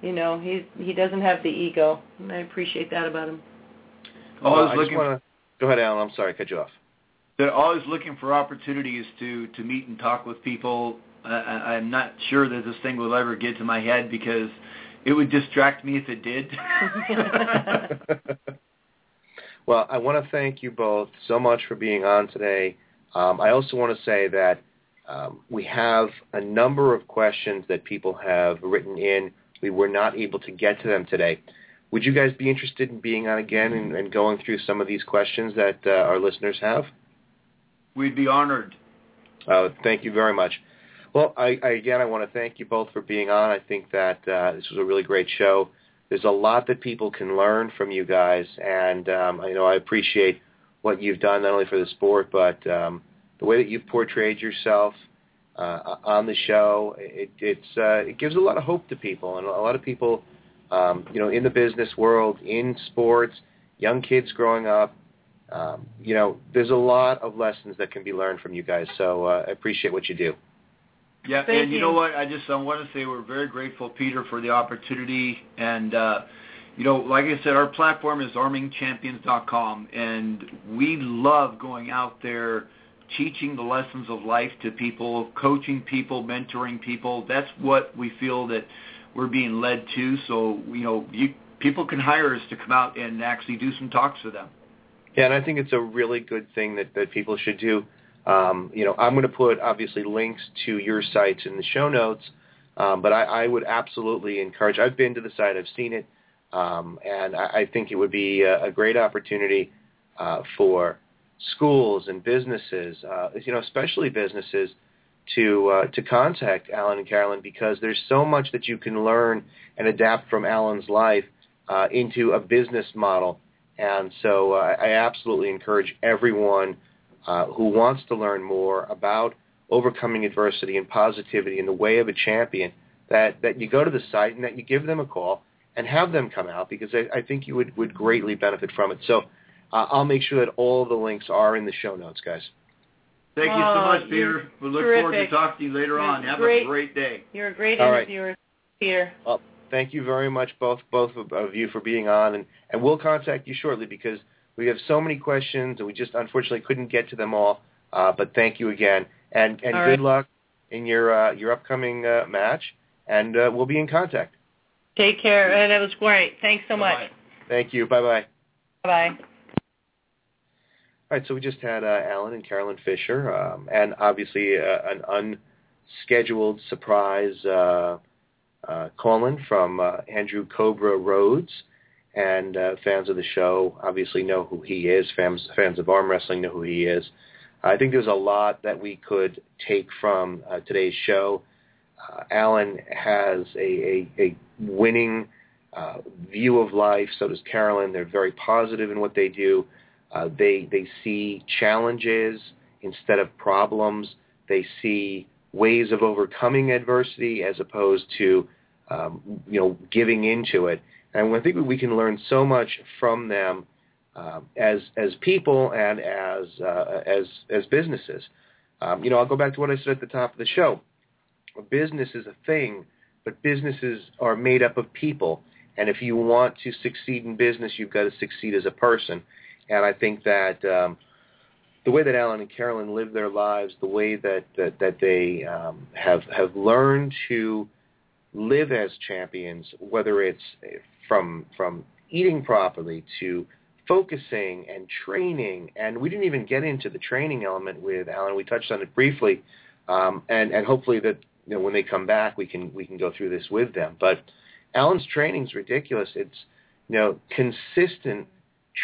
You know, he's he doesn't have the ego, and I appreciate that about him. always Well, I just looking. wanna... Go ahead, Alan. I'm sorry, I cut you off. They're always looking for opportunities to to meet and talk with people. I, I- I'm not sure that this thing will ever get to my head because it would distract me if it did. well, I want to thank you both so much for being on today. Um, I also want to say that um, we have a number of questions that people have written in. We were not able to get to them today. Would you guys be interested in being on again and, and going through some of these questions that uh, our listeners have? We'd be honored. Uh, thank you very much. Well, I, I, again, I want to thank you both for being on. I think that uh, this was a really great show. There's a lot that people can learn from you guys, and um, I know I appreciate what you've done not only for the sport, but um, the way that you've portrayed yourself uh, on the show. It, it's uh, it gives a lot of hope to people, and a lot of people, um, you know, in the business world, in sports, young kids growing up. Um, you know, there's a lot of lessons that can be learned from you guys. So uh, I appreciate what you do. Yeah, Thank and you you. know what? I just I want to say we're very grateful, Peter, for the opportunity. And uh, you know, like I said, our platform is armingchampions.com, and we love going out there, teaching the lessons of life to people, coaching people, mentoring people. That's what we feel that we're being led to. So you know, you, people can hire us to come out and actually do some talks for them. Yeah, and I think it's a really good thing that, that people should do. Um, you know, I'm going to put obviously links to your sites in the show notes, um, but I, I would absolutely encourage. I've been to the site, I've seen it, um, and I, I think it would be a, a great opportunity uh, for schools and businesses, uh, you know, especially businesses, to uh, to contact Alan and Carolyn because there's so much that you can learn and adapt from Alan's life uh, into a business model. And so uh, I absolutely encourage everyone uh, who wants to learn more about overcoming adversity and positivity in the way of a champion that, that you go to the site and that you give them a call and have them come out because I, I think you would, would greatly benefit from it. So uh, I'll make sure that all the links are in the show notes, guys. Thank you so Oh, much, you're Peter. We look forward to talking to you later on. Have great. a great day. You're a great All right. interviewer, Peter. Well, thank you very much, both both of, of you, for being on, and, and we'll contact you shortly because we have so many questions and we just unfortunately couldn't get to them all. Uh, but thank you again, and and All good right. luck in your uh, your upcoming uh, match, and uh, we'll be in contact. Take care. And that was great. Thanks so much. Bye-bye. Thank you. Bye bye bye. Bye. All right, so we just had uh, Alan and Carolyn Fisher, um, and obviously uh, an unscheduled surprise uh, uh, call-in from uh, Andrew Cobra Rhodes. And uh, fans of the show obviously know who he is. Fans, fans of arm wrestling know who he is. I think there's a lot that we could take from uh, today's show. Uh, Alan has a, a, a winning uh, view of life. So does Carolyn. They're very positive in what they do. Uh, they they see challenges instead of problems. They see ways of overcoming adversity as opposed to um, you know giving into it. And I think we can learn so much from them uh, as as people and as uh, as as businesses. Um, you know, I'll go back to what I said at the top of the show. A business is a thing, but businesses are made up of people. And if you want to succeed in business, you've got to succeed as a person. And I think that um, the way that Alan and Carolyn live their lives, the way that that, that they um, have have learned to live as champions, whether it's from from eating properly to focusing and training, and we didn't even get into the training element with Alan. We touched on it briefly, um, and and hopefully that you know when they come back, we can we can go through this with them. But Alan's training is ridiculous. It's you know consistent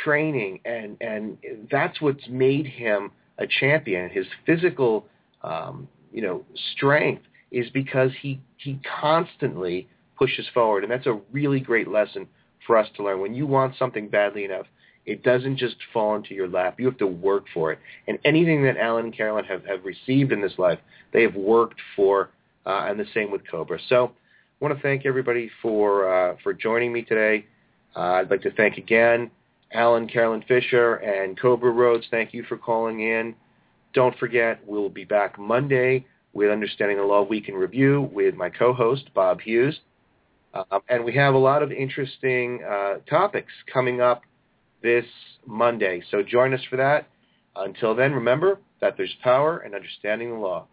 training, and and that's what's made him a champion. His physical, um, you know, strength is because he he constantly pushes forward, and that's a really great lesson for us to learn. When you want something badly enough, it doesn't just fall into your lap. You have to work for it. And anything that Alan and Carolyn have, have received in this life, they have worked for, uh, and the same with Cobra. So I want to thank everybody for uh, for joining me today. Uh, I'd like to thank again Alan, Carolyn Fisher, and Cobra Rhodes. Thank you for calling in. Don't forget, we'll be back Monday with Understanding the Law Week in Review with my co-host, Bob Hughes. Uh, and we have a lot of interesting uh, topics coming up this Monday. So join us for that. Until then, remember that there's power in understanding the law.